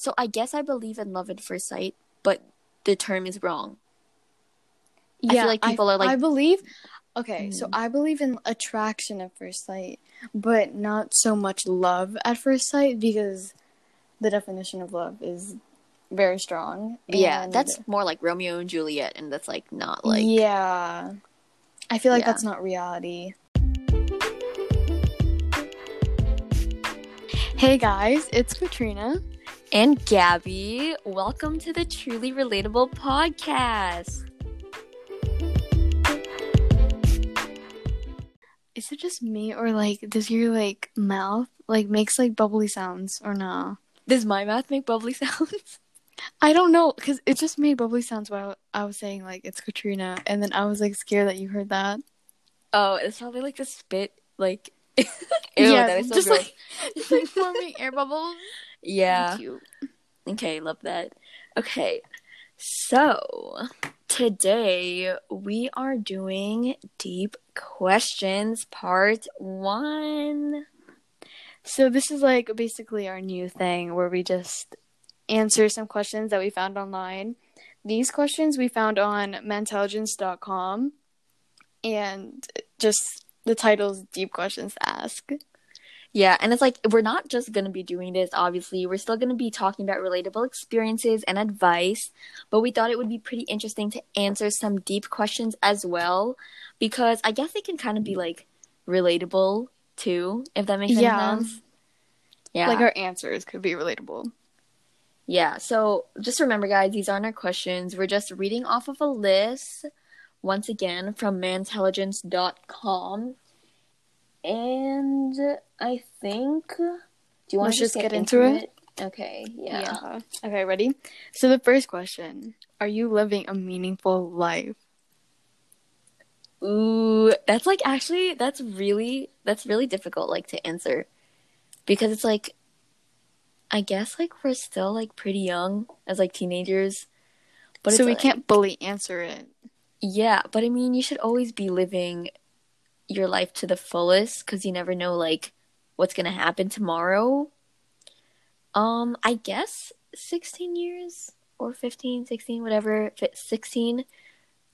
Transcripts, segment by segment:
So I guess I believe in love at first sight, but the term is wrong. I feel like people are like- I believe. Okay, so Hmm. I believe in attraction at first sight, but not so much love at first sight because the definition of love is very strong. Yeah, that's more like Romeo and Juliet, and that's like not like yeah. I feel like Yeah. that's not reality. Hey guys, it's Katrina. And Gabby, welcome to the Truly Relatable podcast. Is it just me or like does your like mouth like makes like bubbly sounds or no? Does my mouth make bubbly sounds? I don't know because it just made bubbly sounds while I was saying like it's Katrina, and then I was like scared that you heard that. Oh, it's probably like the spit, like. Ew, yeah, that is so just gross. like just like forming air bubbles. Yeah. Cute. Okay, love that. Okay, so today we are doing deep questions part one. So this is like basically our new thing where we just answer some questions that we found online. These questions we found on mantelligence.com and just the title's deep questions to ask. Yeah, and it's like we're not just going to be doing this, obviously. We're still going to be talking about relatable experiences and advice, but we thought it would be pretty interesting to answer some deep questions as well because I guess it can kind of be like relatable too, if that makes any Yeah. sense. Yeah. Like our answers could be relatable. Yeah, so just remember, guys, these aren't our questions. We're just reading off of a list, once again, from mantelligence.com. And I think. Do you want Let's to just get, get into, into it? Okay, yeah. Okay, ready? So the first question Are you living a meaningful life? Ooh, that's like actually, that's really, that's really difficult, like, to answer. Because it's like, I guess, like, we're still, like, pretty young as, like, teenagers. But so we like- can't fully answer it. Yeah, but I mean, you should always be living your life to the fullest because you never know like what's gonna happen tomorrow. Um, I guess 16 years or 15, 16, whatever, fi- 16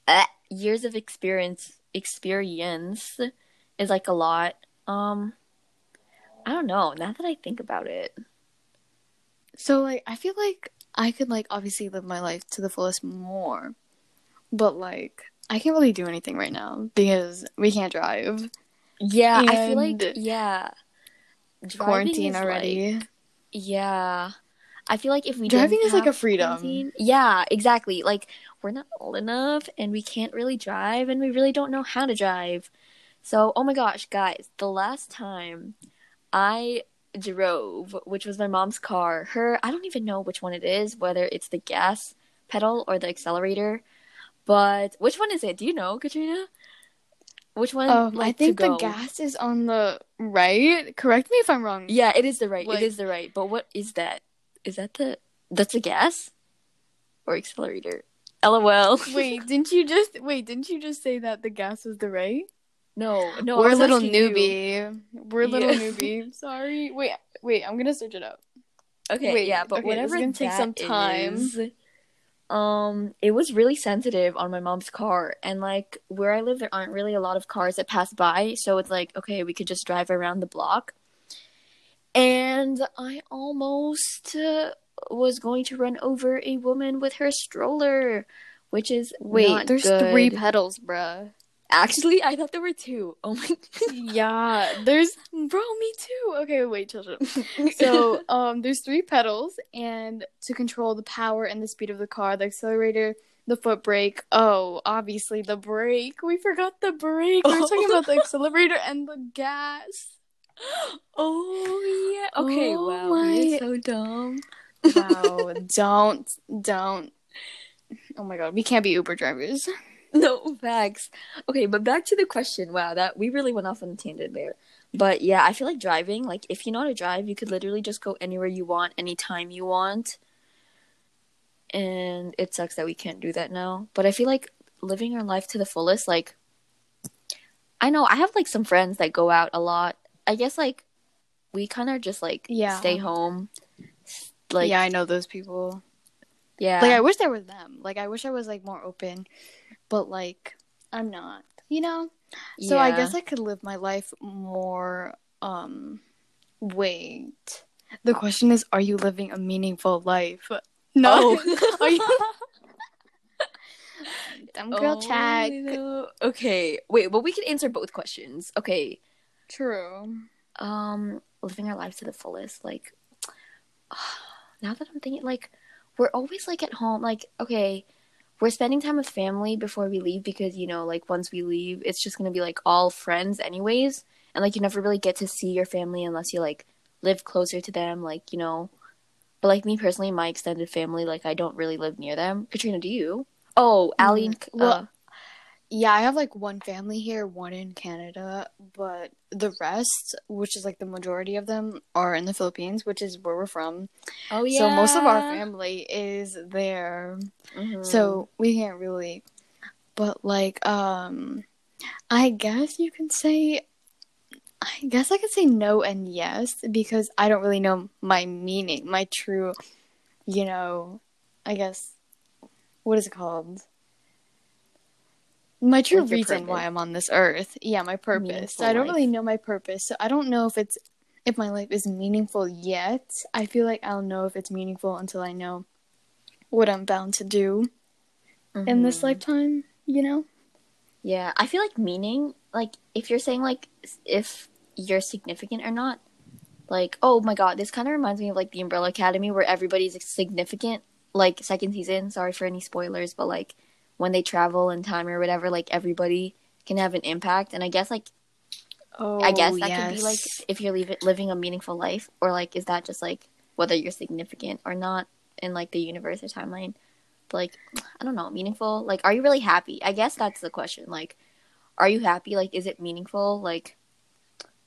uh, years of experience experience is like a lot. Um, I don't know. Now that I think about it, So like I feel like I could like obviously live my life to the fullest more. But like I can't really do anything right now because we can't drive. yeah, I feel like yeah, Quarantine already. like- Yeah. I feel like if we Driving is like a freedom. Yeah, exactly. Like we're not old enough and we can't really drive and we really don't know how to drive. So, oh my gosh, guys, the last time I drove, which was my mom's car, her I don't even know which one it is, whether it's the gas pedal or the accelerator. But which one is it? Do you know, Katrina? Which one? Um, I like, to think the gas is on the right. Correct me if I'm wrong. Yeah, it is the right. Like- it is the right. But what is that? Is that the that's the gas or accelerator? LOL. Wait, didn't you just wait? Didn't you just say that the gas was the right? no, no. We're a little asking you. newbie. We're a little Yeah. newbie. Sorry. Wait, wait. I'm gonna search it up. Okay, Wait, yeah, but okay, whatever gonna take some time. is, um, it was really sensitive on my mom's car, and like where I live, there aren't really a lot of cars that pass by, so it's like okay, we could just drive around the block. And I almost uh, was going to run over a woman with her stroller, which is Wait, there's good. three pedals, bruh. Actually, I thought there were two. Oh my. yeah, there's bro, me too. Okay, wait, children. So, um, there's three pedals, and to control the power and the speed of the car, the accelerator, the foot brake. Oh, obviously the brake. We forgot the brake. We're talking about the accelerator and the gas. oh yeah. Okay. Oh wow. My- so dumb. Wow, don't, don't. Oh my god, we can't be Uber drivers. No facts. Okay, but back to the question. Wow, that we really went off on a tangent there. But yeah, I feel like driving, like if you know how to drive, you could literally just go anywhere you want, anytime you want. And it sucks that we can't do that now. But I feel like living our life to the fullest, like I know I have like some friends that go out a lot. I guess like we kind of just like Yeah. stay home, Like yeah, I know those people. yeah. Like I wish there were them. Like I wish I was like more open, but like I'm not. You know. So I guess I could live my life more. Um, wait. The question is, are you living a meaningful life? No. Oh. are you? Dumb girl Oh, no. Okay. Wait, well we can answer both questions. Okay. True. um living our lives to the fullest like now that i'm thinking like we're always like at home like okay we're spending time with family before we leave because you know like once we leave it's just gonna be like all friends anyways. And like you never really get to see your family unless you like live closer to them like you know. But like me personally my extended family like i don't really live near them. Katrina do you? Oh ali and, well, uh, Yeah, I have like one family here, one in Canada, but the rest, which is like the majority of them, are in the Philippines, which is where we're from. oh yeah So most of our family is there. Mhm. So we can't really but like um I guess you can say I guess I could say no and yes because I don't really know my meaning, my true you know, I guess what is it called? My true Like reason why. I'm on this earth. Yeah, my purpose. Meaningful I don't life. really know my purpose. So I don't know if it's if my life is meaningful yet. I feel like I'll know if it's meaningful until I know what I'm bound to do in this Mhm. lifetime, you know? Yeah, I feel like meaning, like if you're saying like if you're significant or not, like oh my god, this kind of reminds me of like the Umbrella Academy where everybody's significant. Like second season, sorry for any spoilers, but like when they travel in time or whatever, like everybody can have an impact. And I guess like Oh, I guess that could be like if you're leaving, living a meaningful life, or like is that just like whether you're significant or not in like the universe or timeline? But like I don't know, meaningful. Like, are you really happy? I guess that's the question. Like, are you happy? Like, is it meaningful? Like,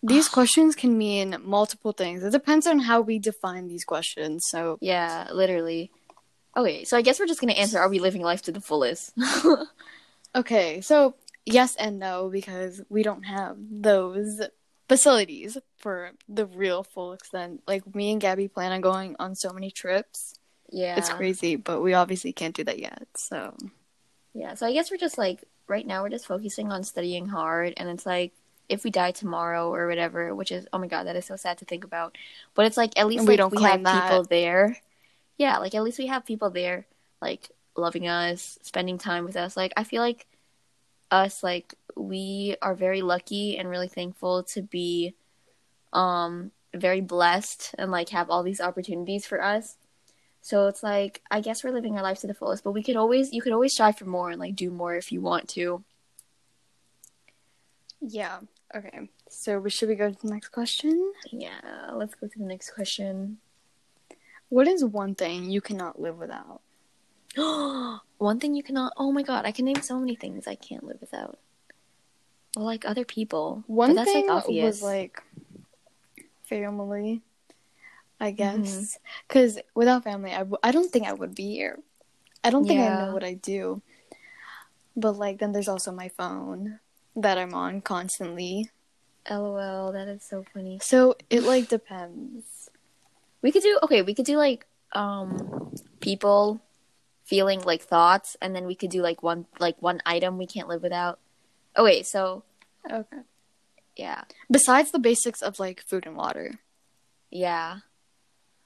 these questions can mean multiple things. It depends on how we define these questions. So, yeah, literally. Okay, so I guess we're just gonna answer: Are we living life to the fullest? okay, so yes and no because we don't have those facilities for the real full extent. Like me and Gabby plan on going on so many trips. yeah, It's crazy, but we obviously can't do that yet. So, Yeah, so I guess we're just like right now we're just focusing on studying hard and it's like if we die tomorrow or whatever, which is oh my god, that is so sad to think about. But it's like at least we like, don't we have people there. Yeah, like at least we have people there like loving us, spending time with us. Like I feel like us like we are very lucky and really thankful to be um very blessed and like have all these opportunities for us. So it's like I guess we're living our lives to the fullest, but we could always you could always strive for more and like do more if you want to. yeah. Okay. So, we should we go to the next question? Yeah, let's go to the next question. What is one thing you cannot live without? One thing you cannot Oh my god, I can name so many things I can't live without. Well, like other people. One that's thing like obvious. was like family, I guess. Mm-hmm. Because without family, I, w- I don't think I would be here. I don't think I know what I do. But like, then there's also my phone that I'm on constantly. LOL, that is so funny. So it like depends. We could do okay, we could do like um people feeling like thoughts and then we could do like one like one item we can't live without. Oh wait, so Okay. yeah. Besides the basics of like food and water. Yeah.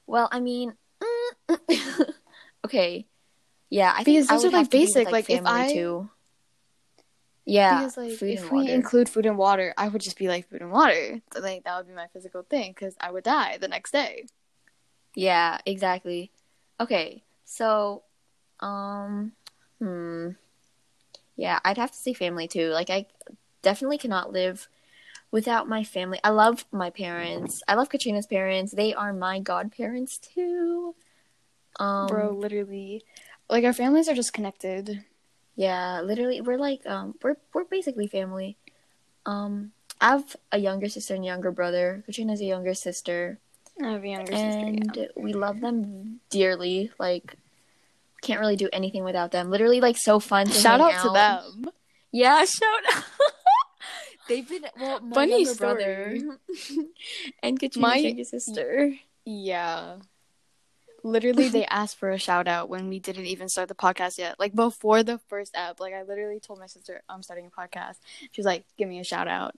Well, I mean, mm, okay. Yeah, I Because think those would are, like, basic, with, like, if I- too. Yeah, because like if we include food and water, I would just be like food and water. So, like that would be my physical thing because I would die the next day. Yeah, exactly. Okay, so, um, hmm, yeah, I'd have to say family too. Like, I definitely cannot live without my family. I love my parents. I love Katrina's parents. They are my godparents too. Um, Bro, literally, like our families are just connected. Yeah, literally, we're like, um, we're we're basically family. Um, I have a younger sister and younger brother. Katrina's a younger sister, I have a younger and sister. we love them dearly. Like, can't really do anything without them. Literally, like, so fun. To Shout hang out to them. Yeah, shout out. They've been well, my Funny younger brother and Katrina's My- younger sister. Yeah. literally they asked for a shout out when we didn't even start the podcast yet. Like before the first app, like I literally told my sister I'm starting a podcast. She was like, "Give me a shout out."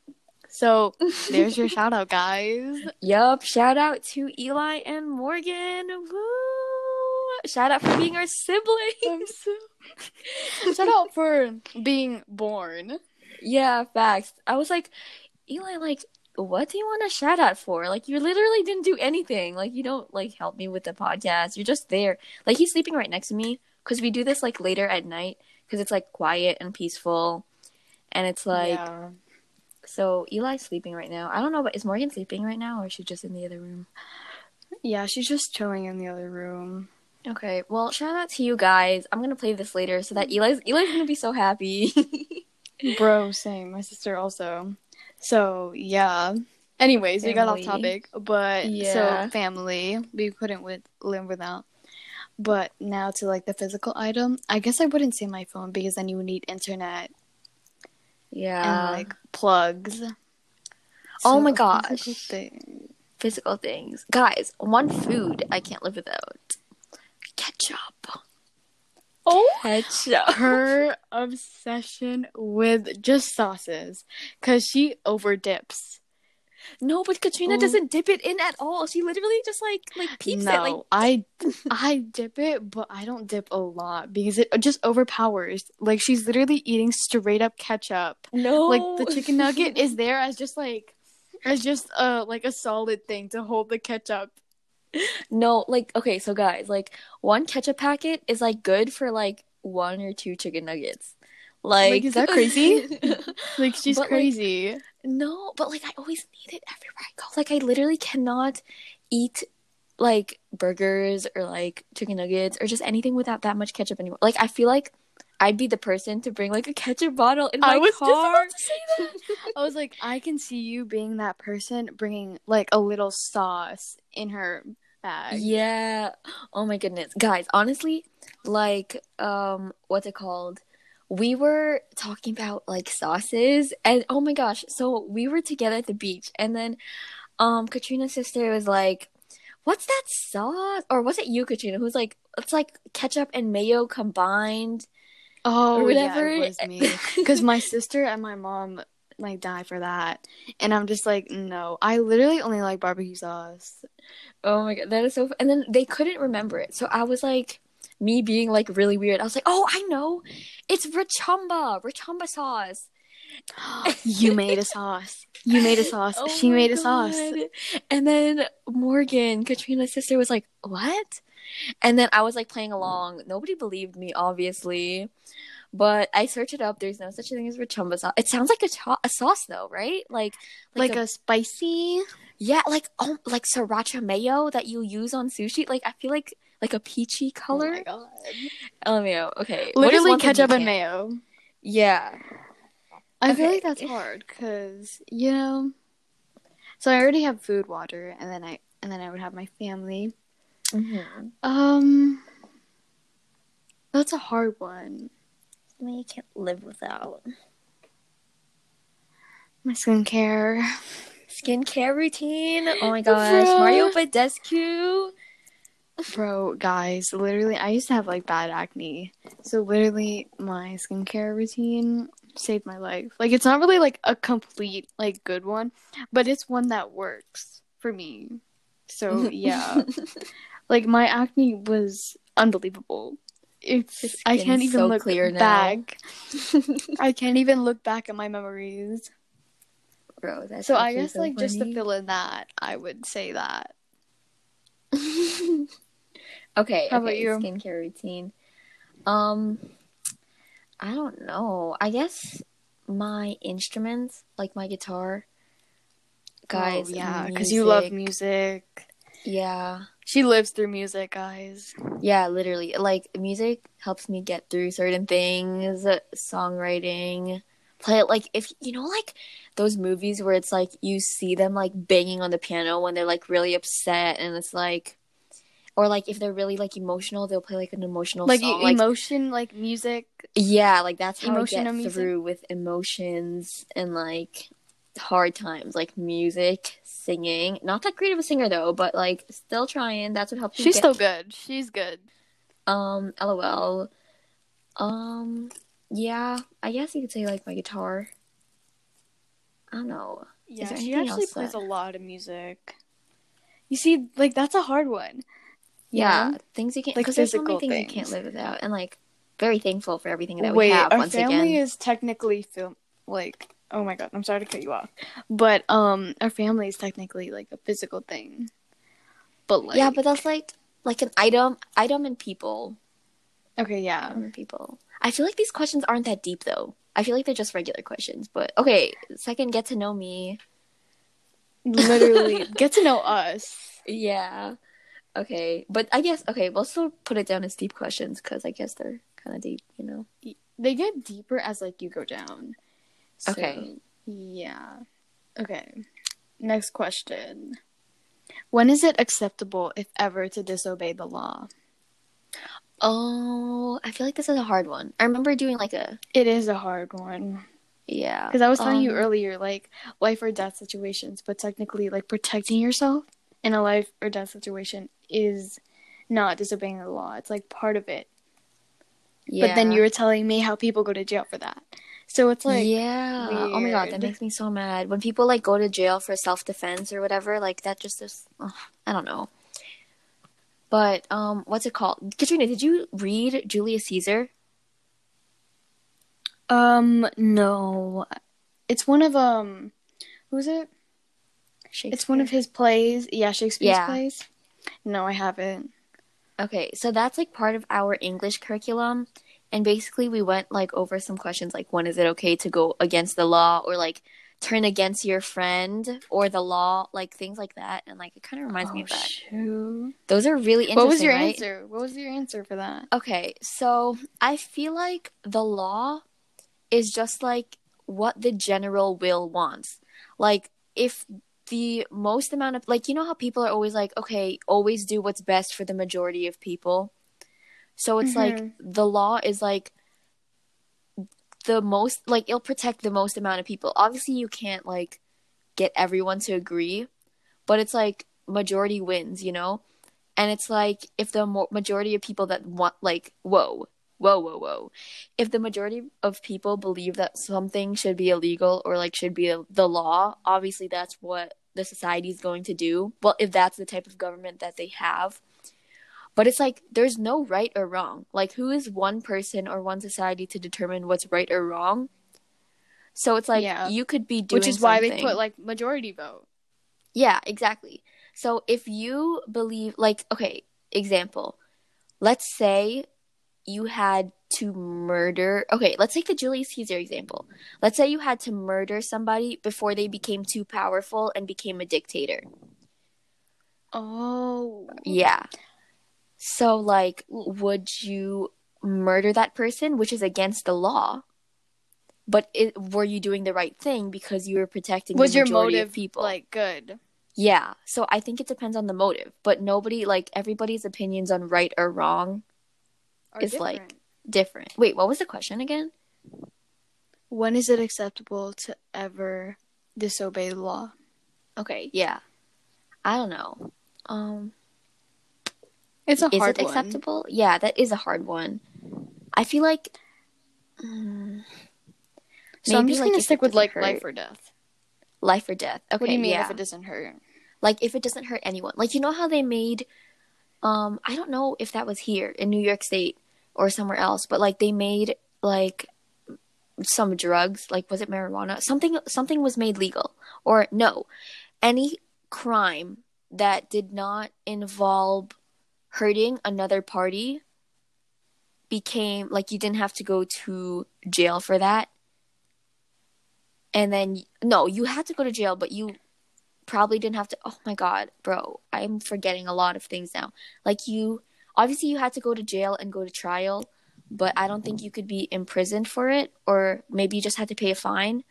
So there's your shout out, guys. Yup. Shout out to Eli and Morgan. Woo! Shout out for being our siblings. So... shout out for being born. Yeah, facts. I was like, Eli, like, what do you want a shout out for? Like, you literally didn't do anything. Like, you don't like help me with the podcast. You're just there. Like, he's sleeping right next to me because we do this like later at night because it's like quiet and peaceful, and it's like. Yeah. So Eli's sleeping right now. I don't know, but is Morgan sleeping right now, or is she just in the other room? Yeah, she's just chilling in the other room. Okay, well, shout out to you guys. I'm gonna play this later so that Eli's Eli's gonna be so happy. Bro, same. My sister also. So yeah. Anyways, family. we got off topic, but yeah. so family we couldn't with, live without. But now to like the physical item, I guess I wouldn't say my phone because then you would need internet. Yeah. And like plugs. Oh so my gosh. Physical, thing. physical things. Guys, one food I can't live without. Ketchup. Oh, ketchup. Her obsession with just sauces, cause she over dips. No, but Katrina oh. doesn't dip it in at all. She literally just like like peeps no, it. Like I, I dip it, but I don't dip a lot because it just overpowers. Like she's literally eating straight up ketchup. No, like the chicken nugget is there as just like as just uh like a solid thing to hold the ketchup no, like okay, so guys, like one ketchup packet is like good for like one or two chicken nuggets. Like, like is that crazy? like she's but, crazy. Like, no, but like I always need it everywhere I go. Like I literally cannot eat like burgers or like chicken nuggets or just anything without that much ketchup anymore. Like I feel like I'd be the person to bring like a ketchup bottle in my I was car. Just about to say that. I was like, I can see you being that person bringing like a little sauce in her bag. Yeah. Oh my goodness. Guys, honestly, like um what's it called? We were talking about like sauces and oh my gosh, so we were together at the beach and then um Katrina's sister was like, What's that sauce? Or was it you, Katrina, who's like it's like ketchup and mayo combined? Oh, whatever. yeah, it was me. Because my sister and my mom like die for that. And I'm just like, no, I literally only like barbecue sauce. Oh my god, that is so. F- and then they couldn't remember it, so I was like, me being like really weird. I was like, oh, I know, it's rechamba, rechamba sauce. you made a sauce. You made a sauce. Oh she made a sauce. And then Morgan, Katrina's sister, was like, "What?" And then I was like playing along. Nobody believed me, obviously. But I searched it up. There's no such thing as rechamba sauce. It sounds like a, cha- a sauce though, right? Like like, like a, a, spicy. Yeah, like oh, like sriracha mayo that you use on sushi. Like I feel like like a peachy color. Oh my god. Oh mayo. Okay. Literally ketchup and mayo. Yeah. I okay. feel like that's hard because you know. So I already have food, water, and then I and then I would have my family. Mm-hmm. Um, that's a hard one something you can't live without. My skincare. Skincare routine. Oh my gosh. Bro. Mario Badescu. Bro, guys, literally, I used to have like bad acne. So, literally, my skincare routine saved my life. Like, it's not really like a complete, like, good one, but it's one that works for me. So, yeah. like, my acne was unbelievable it's I can't even so look clear back. I can't even look back at my memories. Bro, that's so I guess so like funny. just to fill in that, I would say that. okay, how okay, about you? Skincare routine. Um, I don't know. I guess my instruments, like my guitar. Guys, oh, yeah, because you love music. Yeah. She lives through music, guys. Yeah, literally. Like music helps me get through certain things, songwriting. Play it like if you know like those movies where it's like you see them like banging on the piano when they're like really upset and it's like or like if they're really like emotional, they'll play like an emotional like song. emotion, like, like music. Yeah, like that's how emotion I get through with emotions and like hard times, like music, singing. Not that great of a singer though, but like still trying. That's what helps She's still good. She's good. um LOL. Um yeah, I guess you could say like my guitar. I don't know. Yeah, she actually plays that- a lot of music. You see, like that's a hard one. Yeah, know? things you can't Like because there's so many physical things, you can't live without, and like very thankful for everything that Wait, we have. our once family again, is technically film like oh my god, I'm sorry to cut you off. But um our family is technically like a physical thing. But like yeah, but that's like like an item, item and people, okay, yeah. item and people. I feel like these questions aren't that deep though. I feel like they're just regular questions. But okay, second, get to know me. Literally get to know us. Yeah. Okay, but I guess okay, we'll still put it down as deep questions because I guess they're kind of deep, you know. They get deeper as like you go down. So, Okay. Yeah. Okay. Next question. When is it acceptable, if ever, to disobey the law? Oh, I feel like this is a hard one. I remember doing like a It is a hard one. yeah. Because I was telling you um, earlier, like life or death situations, but technically, like protecting yourself in a life or death situation is not disobeying the law. It's like part of it. Yeah. But then you were telling me how people go to jail for that. So it's like, yeah. Oh my god, that makes me so mad. When people like go to jail for self defense or whatever, like that just is. ugh, I don't know. But um, what's it called? Katrina, did you read Julius Caesar? um, no, it's one of um, who's it? It's one of his plays. Yeah, Shakespeare's Yeah. plays. No, I haven't. Okay, so that's like part of our English curriculum. And basically, we went like over some questions like when is it okay to go against the law or like turn against your friend or the law, like things like that. And like it kind of reminds me of oh, that. Oh, shoot. Those are really interesting. What was your right? answer? What was your answer for that? Okay, so I feel like the law is just like what the general will wants. Like if the most amount of like you know how people are always like, okay, always do what's best for the majority of people. So it's like Mhm. the law is like the most like it'll protect the most amount of people. Obviously you can't like get everyone to agree, but it's like majority wins, you know? And it's like if the mo- majority of people that want like whoa, whoa, whoa, whoa. If the majority of people believe that something should be illegal or like should be the law, obviously that's what the society is going to do. Well, if that's the type of government that they have. But it's like there's no right or wrong. Like who is one person or one society to determine what's right or wrong? So it's like Yeah. you could be doing Which is why they put like majority vote. yeah, exactly. So if you believe, like, okay, example, let's say you had to murder, okay, let's take the Julius Caesar example. Let's say you had to murder somebody before they became too powerful and became a dictator. Oh. Yeah. So, like, would you murder that person, which is against the law? But it, were you doing the right thing because you were protecting Was your motive people? like good? Yeah. So I think it depends on the motive, but nobody like everybody's opinions on right or wrong Or It's like- different? different. Wait, what was the question again? when is it acceptable to ever disobey the law? Okay, yeah. I don't know. Um It's a hard one. is it one. acceptable? Yeah, that is a hard one. I feel like mm, So I'm just like, gonna stick with like hurt. life or death. life or death. Okay, what do you mean yeah. if it doesn't hurt? like if it doesn't hurt anyone. Like you know how they made um I don't know if that was here in New York State or somewhere else, but like they made like some drugs, like was it marijuana? Something something was made legal. Or no. Any crime that did not involve hurting another party became like you didn't have to go to jail for that. And then no, you had to go to jail, but you probably didn't have to oh my god bro i'm forgetting a lot of things now like you obviously you had to go to jail and go to trial but i don't think you could be imprisoned for it or maybe you just had to pay a fine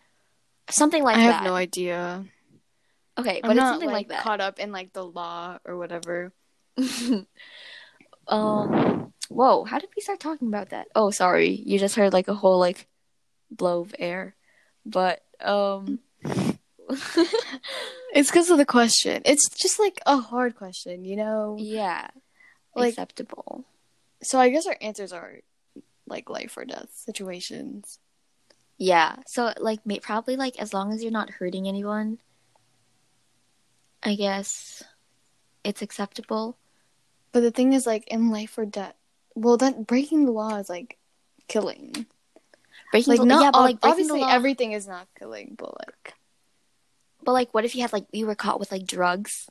something like that. I have that no idea. okay but I'm it's not something like, like, caught up in like the law or whatever. um whoa how did we start talking about that oh sorry you just heard like a whole like blow of air but um It's because of the question. It's just like a hard question, you know? yeah. Like- acceptable. So I guess our answers are like life or death situations. Yeah. So like may- probably like as long as you're not hurting anyone, I guess it's acceptable. But the thing is, like, in life or death, well, then breaking the law is like killing. Breaking Like, the, not yeah, but like obviously everything is not killing, but like, But like, what if you had like you were caught with like drugs?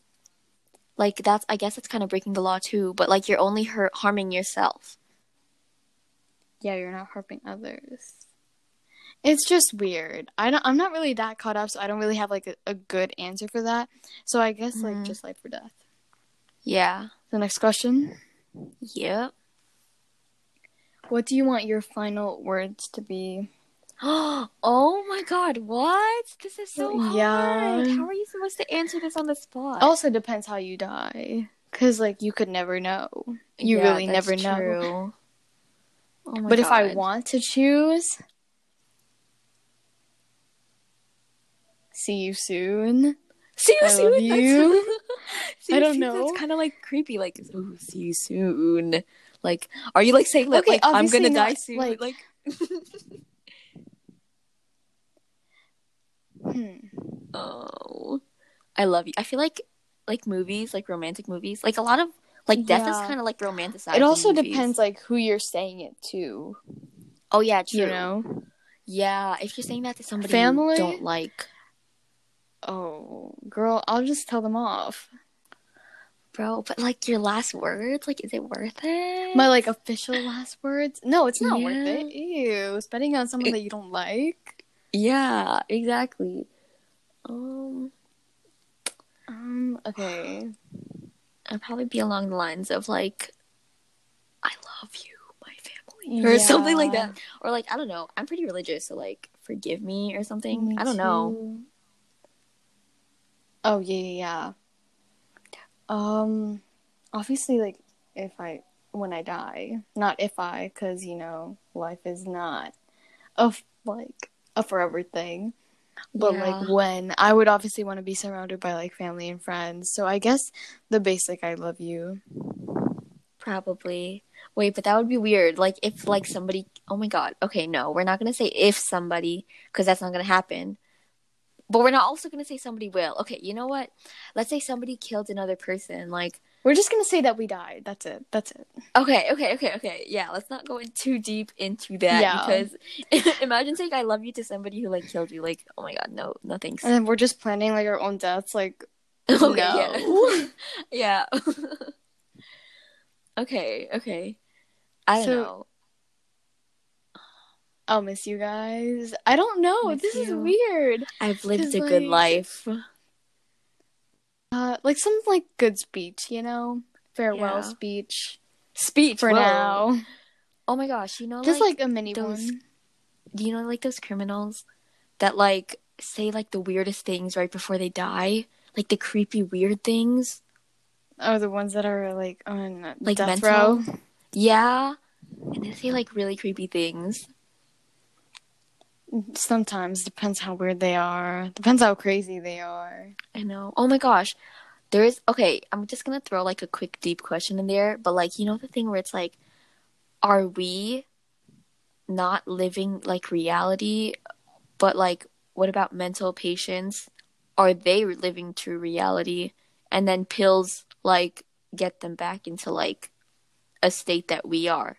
Like that's I guess it's kind of breaking the law too. But like you're only hurt harming yourself. yeah, you're not harming others. It's just weird. I don't. I'm not really that caught up, so I don't really have like a, a good answer for that. So I guess like Mhm. just life or death. Yeah. The next question: Yep. What do you want your final words to be? oh my god, what? This is so hard. Yeah. How are you supposed to answer this on the spot? Also depends how you die, because like you could never know. You Yeah, really never know. Oh my But if I want to choose, see you soon. see you I soon. love you. see I don't soon, know. It's kind of like creepy. Like, ooh, see you soon. Like, are you like saying like, Okay, like I'm gonna die soon? like- Like, Hmm. oh, I love you. I feel like like movies, like romantic movies, like a lot of like death is kind of like romanticized. It also depends like who you're saying it to. Oh yeah, true. You know. Yeah, if you're saying that to somebody Family? you don't like, Oh, girl, I'll just tell them off. bro, but like your last words, like, is it worth it? My like official last words? No, it's not worth it. Ew, spending on someone that you don't like. Yeah, exactly. Um, Um. Okay. I'd probably be along the lines of like, I love you, my family, or something like that, or like I don't know. I'm pretty religious, so like, forgive me or something. Me I don't know. Oh yeah, yeah, yeah. Um, obviously, like if I when I die, not if I, because you know life is not of like Uh, a forever thing. But Yeah. like when I would obviously want to be surrounded by like family and friends. So I guess the basic I love you. Probably. Wait, but that would be weird. Like if like somebody. Oh my god. Okay, no, we're not gonna say if somebody because that's not gonna happen. But we're not also gonna say somebody will. Okay, you know what? Let's say somebody killed another person. Like We're just gonna say that we died. That's it. That's it. okay, okay, okay, okay. Yeah, let's not go in too deep into that Yeah. because imagine saying I love you to somebody who like killed you. Like oh my god, no, no thanks. And then we're just planning like our own deaths. Like okay, no. yeah, yeah. okay, okay. I don't So- know. I'll miss you guys. I don't know. Miss this is weird. I've lived a good like, life. Uh, like some like good speech, you know, farewell Yeah. speech Speech for whoa. now. Oh my gosh, you know, Just like, like, a mini those- one. do you know like those criminals that like say like the weirdest things right before they die, like the creepy weird things. Oh, the ones that are like on Like death mental? row. Yeah, and they say like really creepy things. Sometimes depends how weird they are. Depends how crazy they are. I know. Oh my gosh, there is. Okay, I'm just gonna throw like a quick deep question in there, but like you know the thing where it's like, are we not living like reality, but like what about mental patients? Are they living true reality? And then pills like get them back into like a state that we are.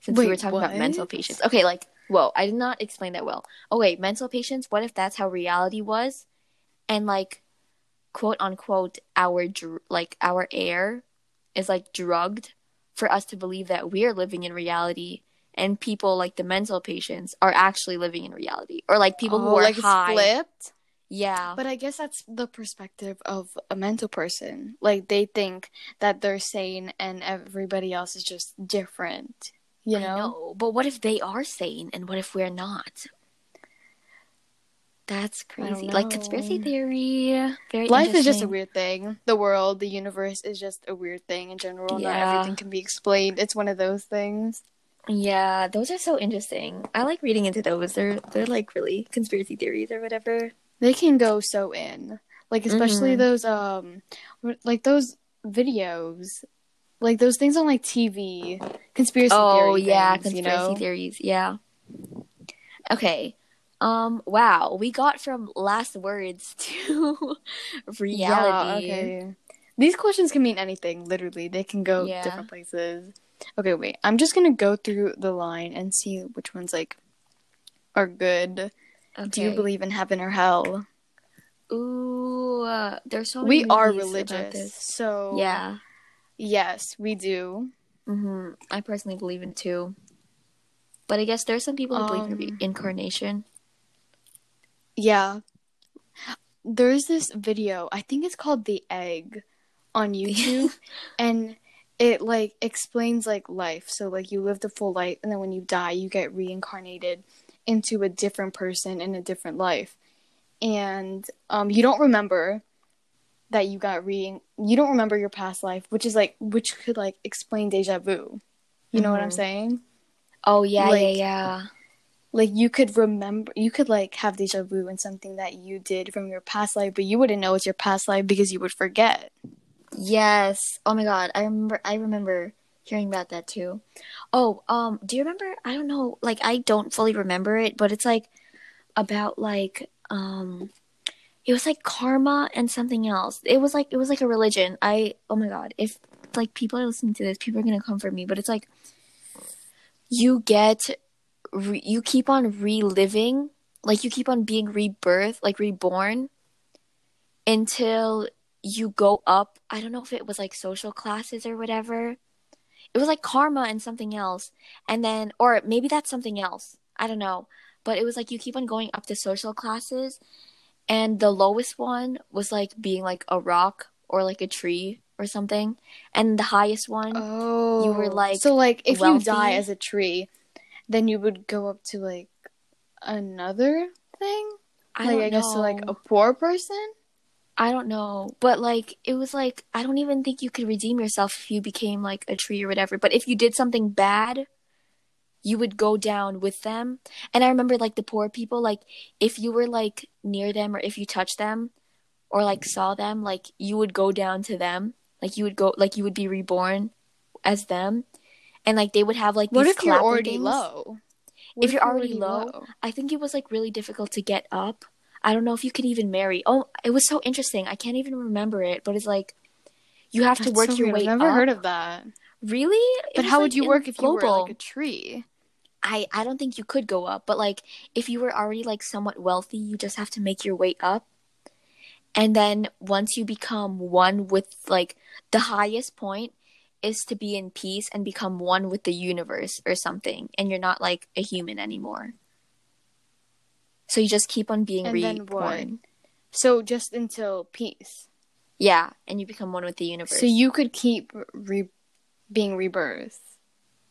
Since we were talking about mental patients. Okay, like, whoa, I did not explain that well. Oh wait, mental patients, what if that's how reality was? And like quote unquote our dr- like our air is like drugged for us to believe that we're living in reality and people like the mental patients are actually living in reality or like people who Oh, are like high flipped. yeah But I guess that's the perspective of a mental person. Like they think that they're sane and everybody else is just different. You know? know, but what if they are sane and what if we're not that's crazy like conspiracy theory very Life is just a weird thing. The world, the universe is just a weird thing in general. Not Yeah. everything can be explained. It's one of those things. Yeah, those are so interesting. I like reading into those. They're they're like really conspiracy theories or whatever. They can go so in. Like especially Mhm. those um like those videos. Like those things on like TV. Conspiracy theories. Oh theory yeah, things, conspiracy you know? theories. Yeah. Okay. Um. Wow, we got from last words to reality. Yeah, okay. These questions can mean anything, literally. They can go Yeah. different places. Okay, wait. I'm just gonna go through the line and see which ones like are good. Okay. Do you believe in heaven or hell? Ooh, uh, there's so many we are religious. So Yeah. Yes, we do. hmm I personally believe in two, but I guess there's some people who believe in Um, reincarnation. Yeah. There's this video, I think it's called The Egg on YouTube and it like explains like life. So like you live the full life and then when you die you get reincarnated into a different person in a different life. And um you don't remember that you got reading you don't remember your past life, which is like which could like explain deja vu. You know what I'm Mhm. saying? Oh yeah, like- yeah, yeah. like you could remember you could like have deja vu in something that you did from your past life but you wouldn't know it's your past life because you would forget Yes. Oh my god, I remember I remember hearing about that too. Oh, um, do you remember I don't know, like I don't fully remember it, but it's like about like um it was like karma and something else. It was like it was like a religion. I oh my god, if like people are listening to this, people are to come for me, but it's like you get re- you keep on reliving, like you keep on being rebirth, like reborn until you go up. I don't know if it was like social classes or whatever. It was like karma and something else. And then, or maybe that's something else. I don't know. But it was like you keep on going up the social classes. And the lowest one was like being like a rock or like a tree or something. And the highest one, oh You were, oh, like, so like if you die as a tree then you would go up to like another thing? I like don't i guess to like a poor person? I don't know, but like it was like I don't even think you could redeem yourself if you became like a tree or whatever. But if you did something bad, you would go down with them. And I remember like the poor people, like if you were like near them or if you touched them or like saw them, like you would go down to them. Like you would go like you would be reborn as them. And like they would have like what if you're already things. low What If you're already low, I think it was like really difficult to get up. I don't know if you could even marry. Oh, it was so interesting. I can't even remember it, but it's like you have to work so your weird. way i've never up. heard of that Really? It but how like, would you work if you were like a tree I I don't think you could go up, but like if you were already like somewhat wealthy, you just have to make your way up. And then once you become one with like the highest point is to be in peace and become one with the universe or something and you're not like a human anymore. So you just keep on being And then reborn. so just until peace Yeah, and you become one with the universe. So you could keep re- being rebirth.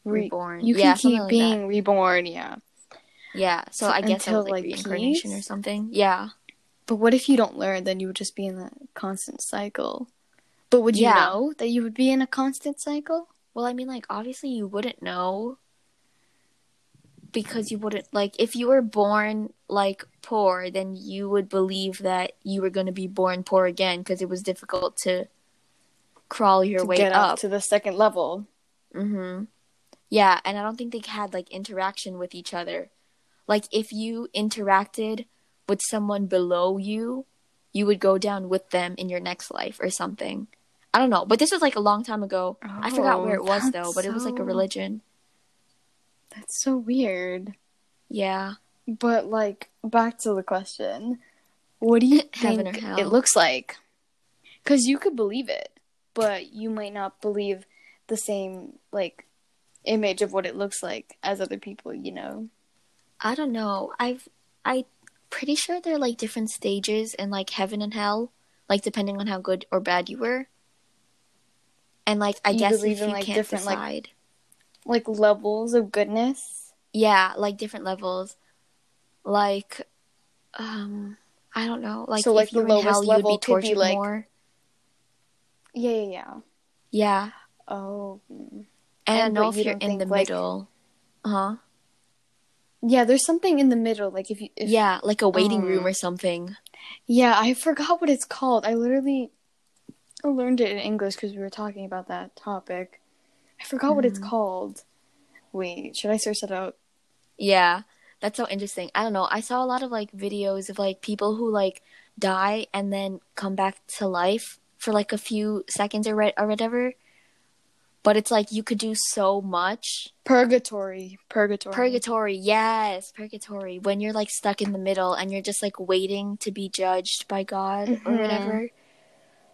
Re- reborn. You can yeah, keep like being that. reborn, yeah. Yeah, so So I guess that until, was like, like, reincarnation peace? or something. Yeah. But what if you don't learn? Then you would just be in a constant cycle. But would you Yeah. know that you would be in a constant cycle? Well, I mean, like, obviously you wouldn't know because you wouldn't, like, if you were born, like, poor, then you would believe that you were going to be born poor again because it was difficult to crawl your to way get up. up to the second level. Mm-hmm. Yeah, and I don't think they had, like, interaction with each other. Like, if you interacted with someone below you, you would go down with them in your next life or something. I don't know, but this was like a long time ago. I forgot where it oh, was Oh, though, that's but it was like a religion. That's so weird. Yeah. But like back to the question. What do you think it looks like? Cuz you could believe it, but you might not believe the same like image of what it looks like as other people, you know. I don't know. I've I pretty sure there are like different stages in like heaven and hell, like depending on how good or bad you were. And like I You guess if in, you like, can't different, like, decide, Like levels of goodness. yeah, like different levels, like um I don't know, like So, like, the lowest hell, level be could be, tortured like- more. Yeah, yeah, yeah. Yeah, Oh. Mm. and know if you you're in the like- middle. Uh huh. Yeah, there's something in the middle. Like if you, if, Yeah, like a waiting Um, room or something. yeah, I forgot what it's called. I literally learned it in English because we were talking about that topic. I forgot what it's Mhm. called. Wait, should I search that out? Yeah, that's so interesting. I don't know. I saw a lot of like videos of like people who like die and then come back to life for like a few seconds or, re- or whatever. But it's like you could do so much. Purgatory. Purgatory. Purgatory, yes, purgatory. When you're like stuck in the middle and you're just like waiting to be judged by God or Mhm. whatever.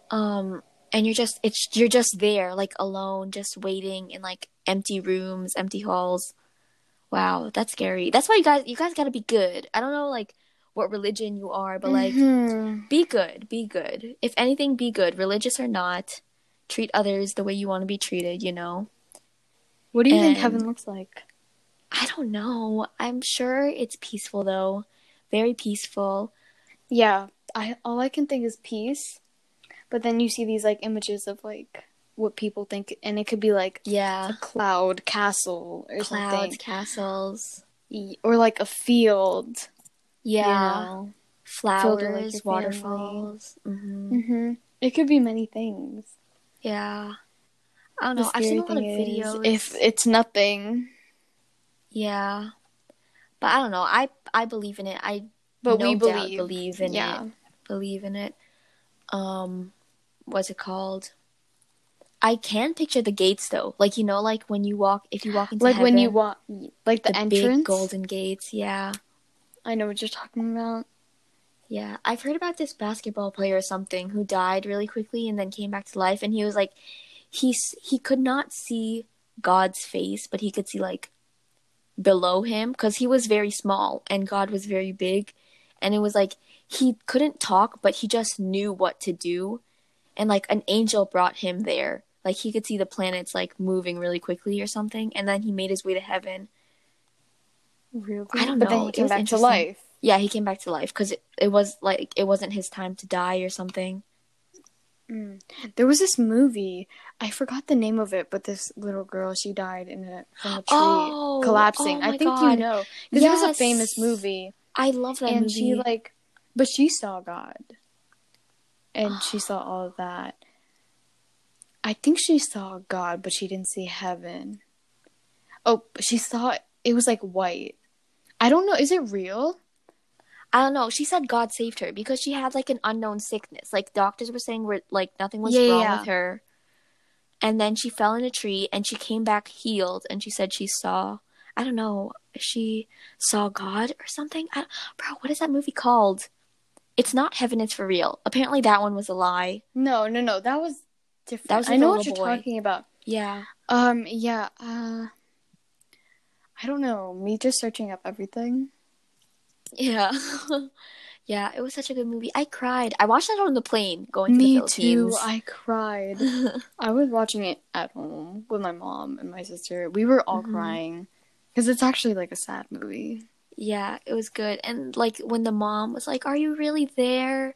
Um and you're just it's you're just there like alone just waiting in like empty rooms, empty halls. Wow, that's scary. That's why you guys you guys got to be good. I don't know like what religion you are, but like Mhm. be good, be good. If anything be good, religious or not. Treat others the way you want to be treated, you know. What do you think And- heaven looks like? I don't know. I'm sure it's peaceful though. Very peaceful. Yeah, I all I can think is peace, but then you see these like images of like what people think, and it could be like Yeah. a cloud castle or Clouds, something, castles. Or like a field. Yeah. you know? Flowers, Filled with, like, your waterfalls. hmm hmm It could be many things. Yeah. I don't know. I've seen a lot of videos. if it's nothing, Yeah. But I don't know. I I believe in it. I but no we believe. believe in yeah. it. Believe in it. Um what's it called? I can picture the gates though. Like you know like when you walk if you walk into Like when you walk, like the, the entrance. golden gates. Yeah. I know what you're talking about. Yeah, I've heard about this basketball player or something who died really quickly and then came back to life, and he was like, he's he could not see God's face, but he could see like below him because he was very small and God was very big, and it was like he couldn't talk, but he just knew what to do, and like an angel brought him there, like he could see the planets like moving really quickly or something, and then he made his way to heaven. Really? I don't know. But then he came back to life. Yeah, he came back to life because it, it was like it wasn't his time to die or something. Mm. There was this movie. I forgot the name of it, but this little girl she died in a from a tree Oh, collapsing. oh I think you know because it was a famous movie, I love that and movie. she like, but she saw God, and she saw all of that. I think she saw God, but she didn't see heaven. Oh, she saw it was like white. I don't know. Is it real? I don't know. She said God saved her because she had like an unknown sickness. Like doctors were saying, were like nothing was Yeah, wrong yeah. with her. And then she fell in a tree and she came back healed. And she said she saw. I don't know. She saw God or something. I, bro, what is that movie called? It's not Heaven. It's for real. Apparently, that one was a lie. No, no, no. That was different. That was I know what you're boy. talking about. Yeah. Um, yeah, uh, I don't know. Me just searching up everything. Yeah. yeah, it was such a good movie. I cried. I watched that on the plane going to Philippines. Me the too. I cried. I was watching it at home with my mom and my sister. We were all Mhm. crying because it's actually like a sad movie. yeah, it was good. And like when the mom was like, "Are you really there?"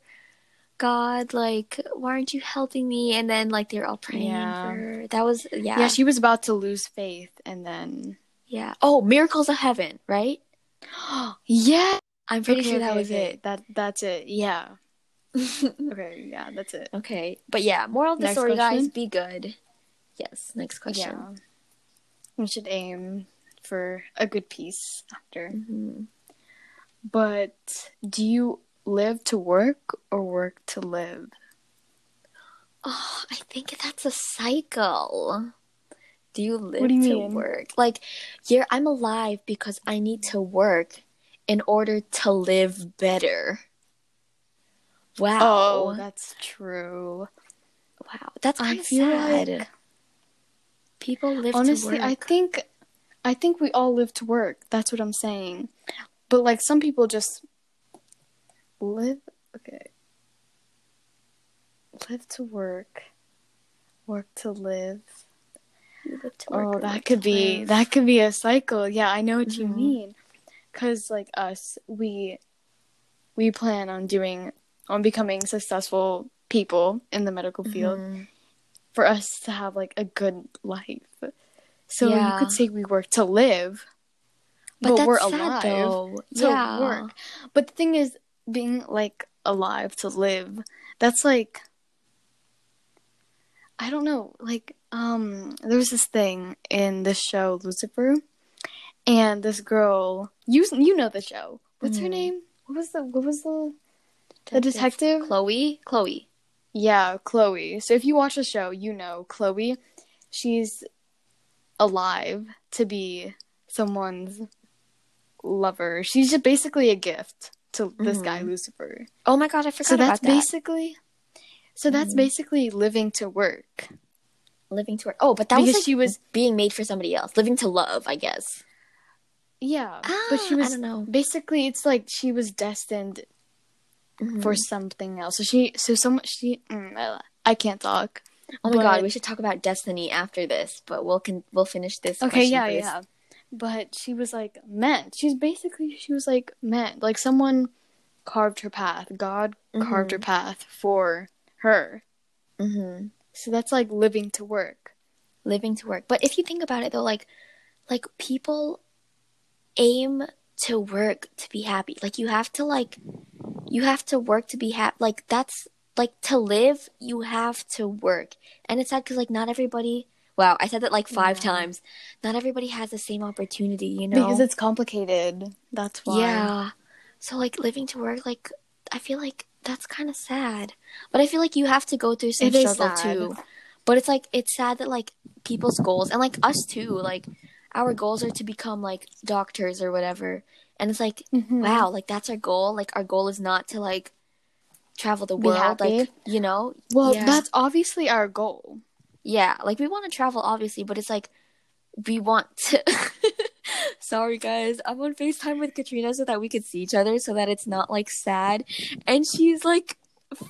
God, like, why aren't you helping me? And then like they're all praying Yeah. for her. That was yeah. Yeah. she was about to lose faith, and then yeah. Oh, Miracles of Heaven, right? yeah, I'm pretty Okay, sure that okay, was okay. That that's it. Yeah. Okay. Yeah, that's it. okay. But yeah, moral of the Next story, guys, be good. Yes, next question. Yeah. We should aim for a good peace after. Mhm. But do you live to work or work to live? Oh, I think that's a cycle. Do you live do you to mean? work? Like, yeah, I'm alive because I need to work in order to live better. Wow. Oh, that's true. wow. That's kind of feel sad. like- People live Honestly, to work. I think I think we all live to work. That's what I'm saying. But like some people just live okay. Live to work. Work to live. Live to work Oh, that could be live. that could be a cycle. Yeah, I know what you Mhm. mean. Cuz like us, we we plan on doing on becoming successful people in the medical field Mhm. for us to have like a good life. So Yeah. you could say we work to live. But, But we're alive to yeah. work. But the thing is, being like alive to live, that's like I don't know. Like, um, there was this thing in this show, Lucifer, and this girl. You you know the show. What's her Mhm. name? What was the what was the the detective? Chloe. Chloe. Yeah, Chloe. So if you watch the show, you know Chloe. She's alive to be someone's lover. She's just basically a gift to this guy Mhm. Lucifer. Oh my god, I forgot So that's that. basically So that's Mhm. basically living to work. living to work. Oh, but that Because was like she was- being made for somebody else. Living to love, I guess. Yeah. Ah, but she I was don't know. basically it's like she was destined Mhm. for something else. So she so so much she mm, I can't talk. Oh my god, we should talk about destiny after this, but we'll can we'll finish this. Okay, yeah, first. yeah. But she was like meant. She's basically she was like meant. Like someone carved her path. God carved Mhm. her path for her. Mm-hmm. So that's like living to work. Living to work, but if you think about it though, like, like people aim to work to be happy. Like you have to like, you have to work to be happy. Like that's like to live, you have to work, and it's sad because like not everybody. Wow, I said that like five Yeah. times. Not everybody has the same opportunity, you know. Because it's complicated. That's why. Yeah. So like living to work, like I feel like that's kind of sad. But I feel like you have to go through some It struggle too. But it's like it's sad that like people's goals and like us too, like our goals are to become like doctors or whatever. And it's like, Mhm. wow, like that's our goal. Like our goal is not to like travel the Be world, like you know. Well, Yeah. that's obviously our goal. Yeah, like we want to travel obviously, but it's like we want to Sorry guys, I'm on FaceTime with Katrina so that we could see each other so that it's not like sad. And she's like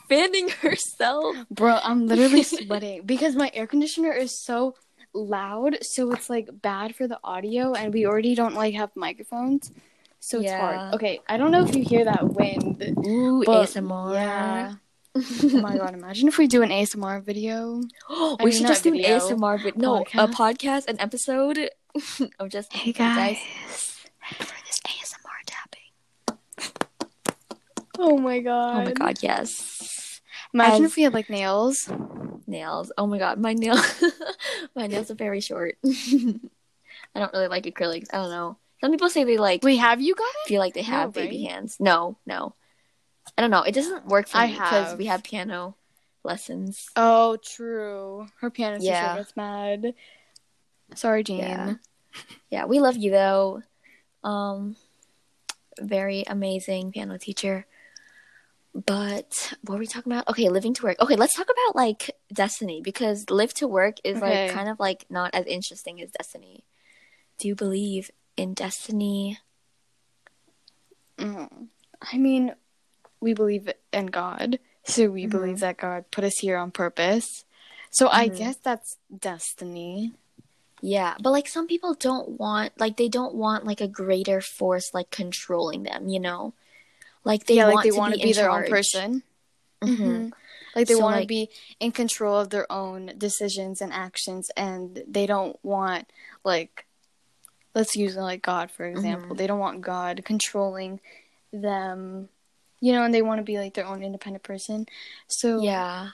fanning herself. Bro, I'm literally sweating because my air conditioner is so loud, so it's like bad for the audio and we mm-hmm. already don't like have microphones. So it's Yeah. hard. Okay, I don't know if you hear that wind. Ooh, But, ASMR. Yeah. oh my god, imagine if we do an ASMR video. we I mean, should just do an ASMR but no, a podcast. podcast, an episode of just Hey guys. guys. for this ASMR tapping. Oh my god. Oh my god, yes. Imagine As- if we had like nails. Nails. Oh my god, my nail my nails are very short. I don't really like acrylics. I don't know. Some people say they like Wait, have you got it? feel like they No, have baby right? hands. No, no. I don't know. It doesn't work for I me because we have piano lessons. Oh, true. Her piano teacher Yeah. gets mad. Sorry, Jean. Yeah. Yeah, we love you though. Um very amazing piano teacher. But what were we talking about? Okay, living to work. Okay, let's talk about like destiny because live to work is Okay. like kind of like not as interesting as destiny. Do you believe in destiny? Mm. I mean, we believe in God, so we Mhm. believe that God put us here on purpose. So I Mhm. guess that's destiny. Yeah, but like some people don't want like they don't want like a greater force like controlling them, you know? Like they yeah, want like they to want be, to be their own person. Mhm. Mhm. Like they So, want to like- be in control of their own decisions and actions, and they don't want like, let's use like God for example. Mhm. They don't want God controlling them, you know, and they want to be like their own independent person. So Yeah.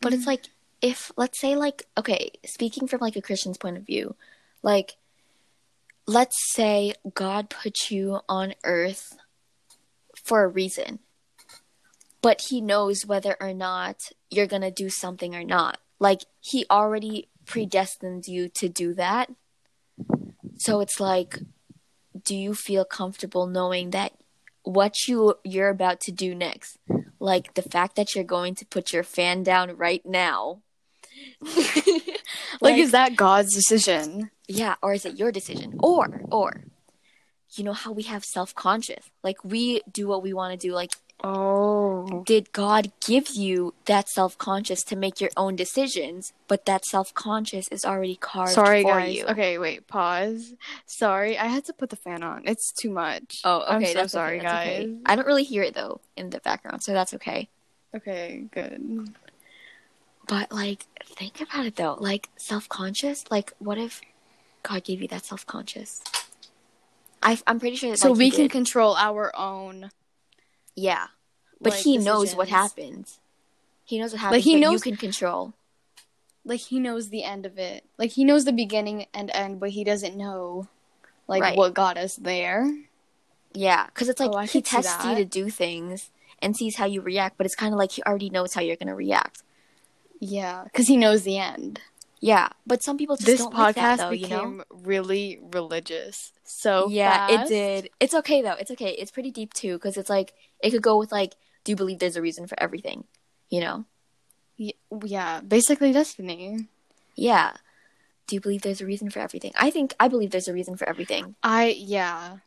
But it's like if let's say like okay, speaking from like a Christian's point of view, like let's say God put you on earth for a reason. But he knows whether or not you're going to do something or not. Like he already predestined you to do that. So it's like do you feel comfortable knowing that what you you're about to do next like the fact that you're going to put your fan down right now like, is that God's decision? Yeah or is it your decision or or you know how we have self-conscious like we do what we want to do like Oh, did god give you that self-conscious to make your own decisions but that self-conscious is already carved sorry for guys. you Okay, wait, pause. Sorry, I had to put the fan on. It's too much. oh okay I'm so that's sorry, okay, that's guys. okay. i don't really hear it though in the background so that's okay Okay, good. But like, think about it though. Like self-conscious. Like, what if God gave you that self conscious. I I'm pretty sure. That, So like, we can did. control our own. yeah, but like, he knows what decisions. happens. He knows what happens. he but knows- you can control. Like he knows the end of it. Like he knows the beginning and end, but he doesn't know, like Right. what got us there. Yeah, because it's like Oh, he tests you to do things and sees how you react, but it's kind of like he already knows how you're gonna react. Yeah, because he knows the end. Yeah, but some people just this don't podcast like that, though. became You know. really religious. So yeah, fast. it did. It's okay though. It's okay. It's pretty deep too, because it's like it could go with like, do you believe there's a reason for everything? You know. Yeah, basically destiny. Yeah. Do you believe there's a reason for everything? I think I believe there's a reason for everything. I yeah.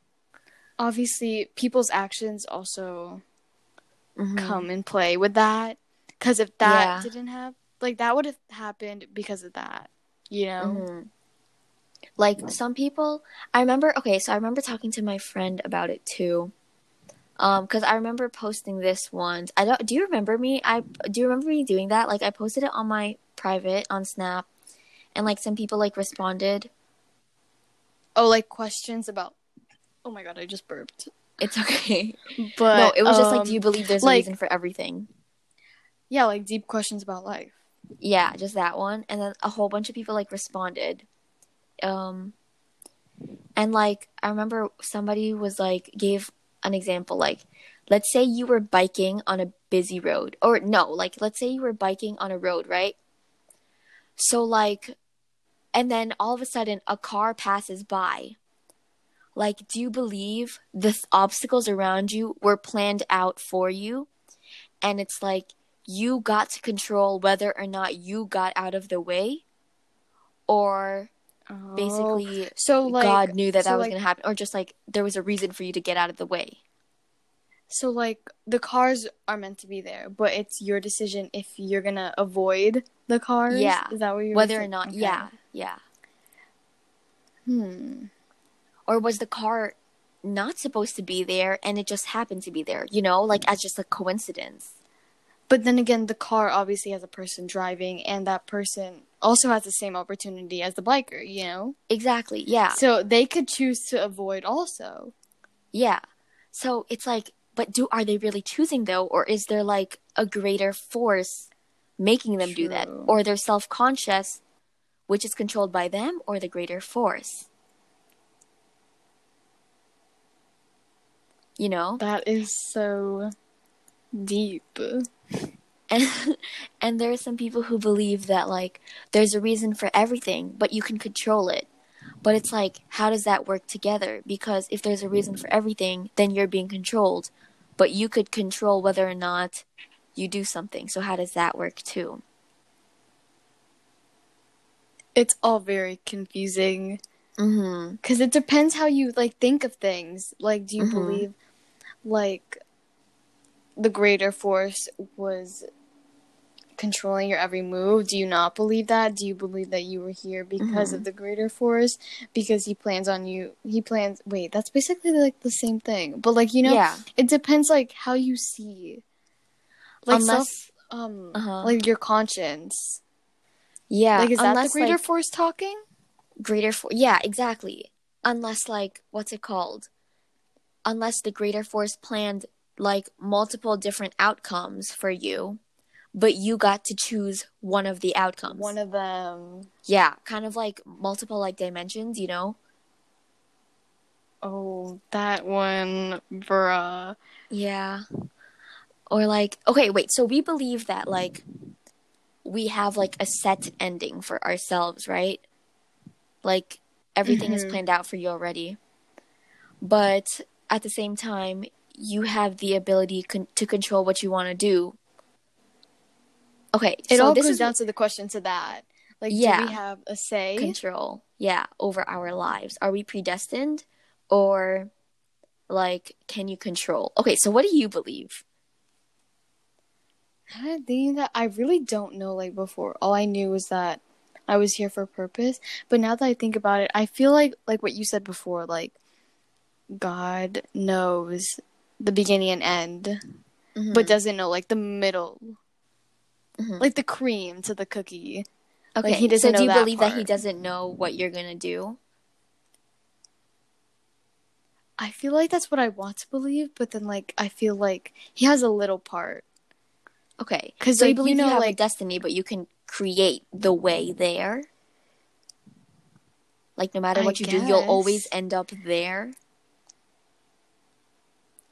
Obviously, people's actions also Mhm. come and play with that. Because if that Yeah. didn't have, like, that would have happened because of that. You know? Mhm. Like some people, I remember. Okay, so I remember talking to my friend about it too. Um, because I remember posting this once. I don't. Do you remember me? I do you remember me doing that? Like I posted it on my private on Snap, and like some people like responded. Oh, like questions about. Oh my god, I just burped. It's okay. But no, it was just like, um, do you believe there's a reason for everything? Yeah, like deep questions about life. Yeah, just that one, and then a whole bunch of people like responded. Um, and like I remember somebody was like gave an example like, let's say you were biking on a busy road, or no, like let's say you were biking on a road, right? So like, and then all of a sudden a car passes by. Like, do you believe the th- obstacles around you were planned out for you? And it's like you got to control whether or not you got out of the way, or basically Oh, so like God knew that so, that was like, going to happen, or just like there was a reason for you to get out of the way. So like the cars are meant to be there, but it's your decision if you're gonna avoid the cars. Yeah. is that what you're Whether or not, Okay. yeah, yeah. Hmm. Or was the car not supposed to be there and it just happened to be there, you know, like as just a coincidence? But then again, the car obviously has a person driving, and that person also has the same opportunity as the biker. You know, Exactly, yeah, so they could choose to avoid also. yeah. So it's like, but do are they really choosing though, or is there like a greater force making them do that, or they're self conscious, which is controlled by them, or the greater force? You know, That is so deep. And and there are some people who believe that like there's a reason for everything but you can control it. But it's like how does that work together? Because if there's a reason for everything then you're being controlled. But you could control whether or not you do something. So how does that work too? It's all very confusing. Mm-hmm. Because it depends how you like think of things. Like, do you Mhm. believe like the greater force was controlling your every move? Do you not believe that? Do you believe that you were here because of the greater force? Because he plans on you. He plans. Wait, that's basically like the same thing. But like you know, yeah it depends like how you see. Like unless self, um, Uh-huh. like your conscience. yeah like is that the greater like, force talking? greater force yeah exactly unless like what's it called unless the greater force planned like multiple different outcomes for you but you got to choose one of the outcomes One of them. yeah kind of like multiple like dimensions you know Oh, that one, bruh. yeah or like okay wait so we believe that like we have like a set ending for ourselves right like everything is Mhm. planned out for you already but at the same time you have the ability con- to control what you want to do okay It so all this goes is down to the question to that. Like, Yeah. do we have a say? control yeah over our lives are we predestined or like can you control okay so what do you believe I think that I really don't know. Like before, all I knew was that I was here for a purpose. But now that I think about it, I feel like like what you said before. Like God knows the beginning and end, but mm-hmm. doesn't know like the middle, Mhm. like the cream to the cookie. okay he doesn't so do you that believe that he doesn't know what you're gonna do I feel like that's what I want to believe, but then like I feel like he has a little part. Okay. 'Cause, so you like, you believe you, know, have a destiny, but you can create the way there. Like no matter I what you do, you'll always end up there.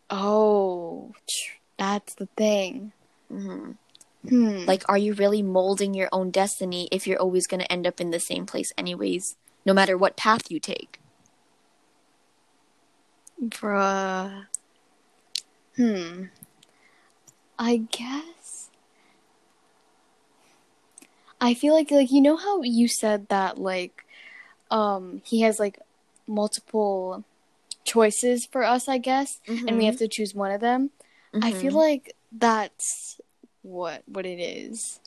Oh, that's the thing. hmm Hmm. Like, are you really molding your own destiny if you're always going to end up in the same place, anyways, no matter what path you take? Bruh. Hmm. I guess. I feel like like you know how you said that like um he has like multiple choices for us, I guess, and we have to choose one of them. I feel Mhm. like that's what what it is.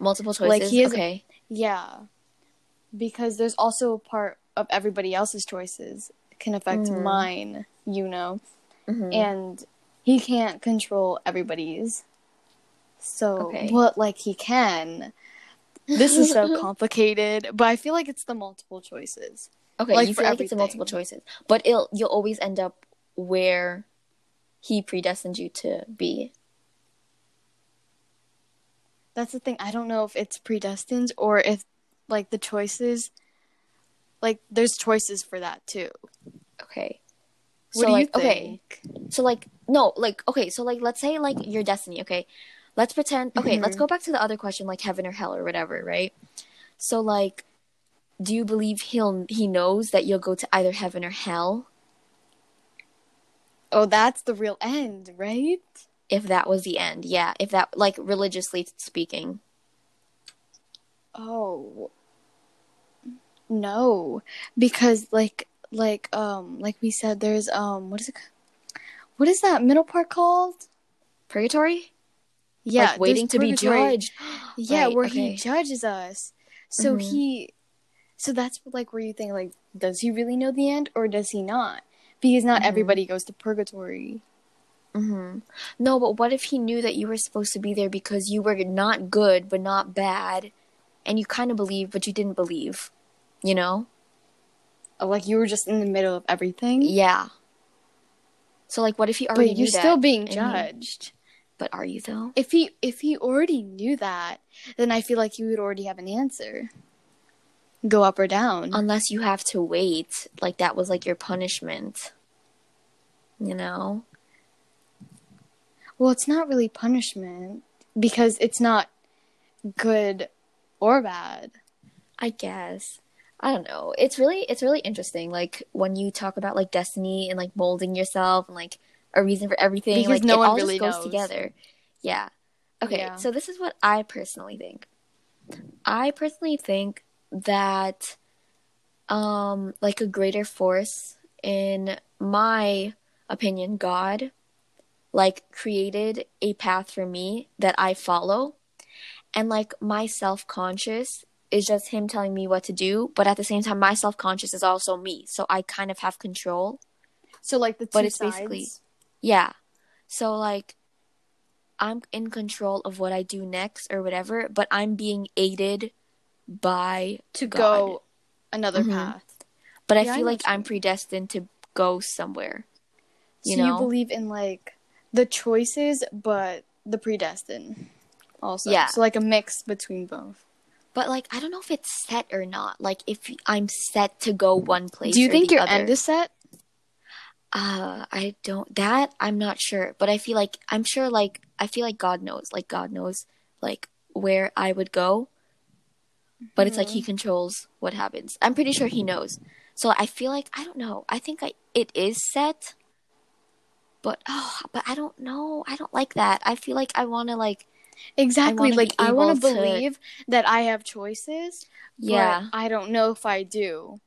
multiple choices. like, he has- okay. Yeah. Because there's also a part of everybody else's choices can affect Mhm. mine, you know. Mhm. and he can't control everybody's. So, Okay. well, like he can. This is so complicated, but I feel like it's the multiple choices. okay, like, you feel like it's the multiple choices, but it'll you'll always end up where he predestined you to be. That's the thing. I don't know if it's predestined or if like the choices like there's choices for that too. Okay. What so do like you okay, so like no, like okay, so like let's say like your destiny, okay? Let's pretend okay, let's Mhm. go back to the other question like heaven or hell or whatever, right? So like do you believe he'll he knows that you'll go to either heaven or hell Oh, that's the real end, right? If that was the end? Yeah, if that like religiously speaking. Oh. No, because like like um like we said there's um what is it what is that middle part called? Purgatory? Yeah, like waiting to be judged. Yeah, Right, where okay. he judges us. So Mhm. he so that's like where you think like does he really know the end or does he not? Because not Mhm. everybody goes to purgatory. Hmm No, but what if he knew that you were supposed to be there because you were not good but not bad, and you kind of believe but you didn't believe, you know? Like you were just in the middle of everything. Yeah. So like, what if he already but you're knew that, still being and he- judged. but are you though? If he if he already knew that, then I feel like he would already have an answer. Go up or down. Unless you have to wait, like that was like your punishment. You know? Well, it's not really punishment because it's not good or bad. I guess. I don't know. It's really it's really interesting. Like when you talk about like destiny and like molding yourself and like a reason for everything. Because like no it one all really just goes knows. together. Yeah. Okay, Yeah. so this is what I personally think. I personally think that um like a greater force in my opinion, God like created a path for me that I follow. And like my self conscious is just him telling me what to do, but at the same time my self conscious is also me. So I kind of have control. So like the two But it's sides. basically- Yeah. So like I'm in control of what I do next or whatever, but I'm being aided by to God. go another Mhm. path. but I Yeah, I feel know like I'm predestined to go somewhere. So You you, believe in like the choices, but the predestined also. Yeah. So like a mix between both. But like I don't know if it's set or not. Like if I'm set to go one place. Do you or think your other. end is set? Uh, I don't. That I'm not sure, but I feel like I'm sure. Like I feel like God knows. Like God knows, like where I would go. But it's like He controls what happens. I'm pretty sure He knows. So I feel like I don't know. I think I it is set. But oh, but I don't know. I don't like that. I feel like I want to like Exactly. wanna Like I want to believe that I have choices. yeah. But I don't know if I do.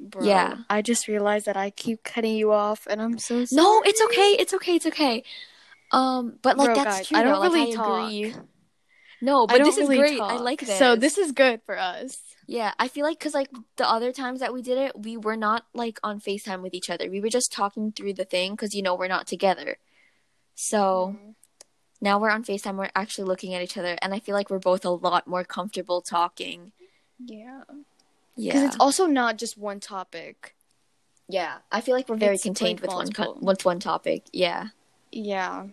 Bro, Yeah. I just realized that I keep cutting you off, and I'm so sorry. No, it's okay. It's okay. It's okay. Um, but like Bro, that's guys, true. I don't though. Like, really I talk. agree. No, I but this really is great. talk. I like this. So this is good for us. Yeah, I feel like because like the other times that we did it, we were not like on Facetime with each other. We were just talking through the thing because you know we're not together. So Mm-hmm. now we're on Facetime. We're actually looking at each other, and I feel like we're both a lot more comfortable talking. Yeah. Yeah. Because it's also not just one topic. Yeah, I feel like we're very It's contained with one co- with one topic. Yeah. Yeah.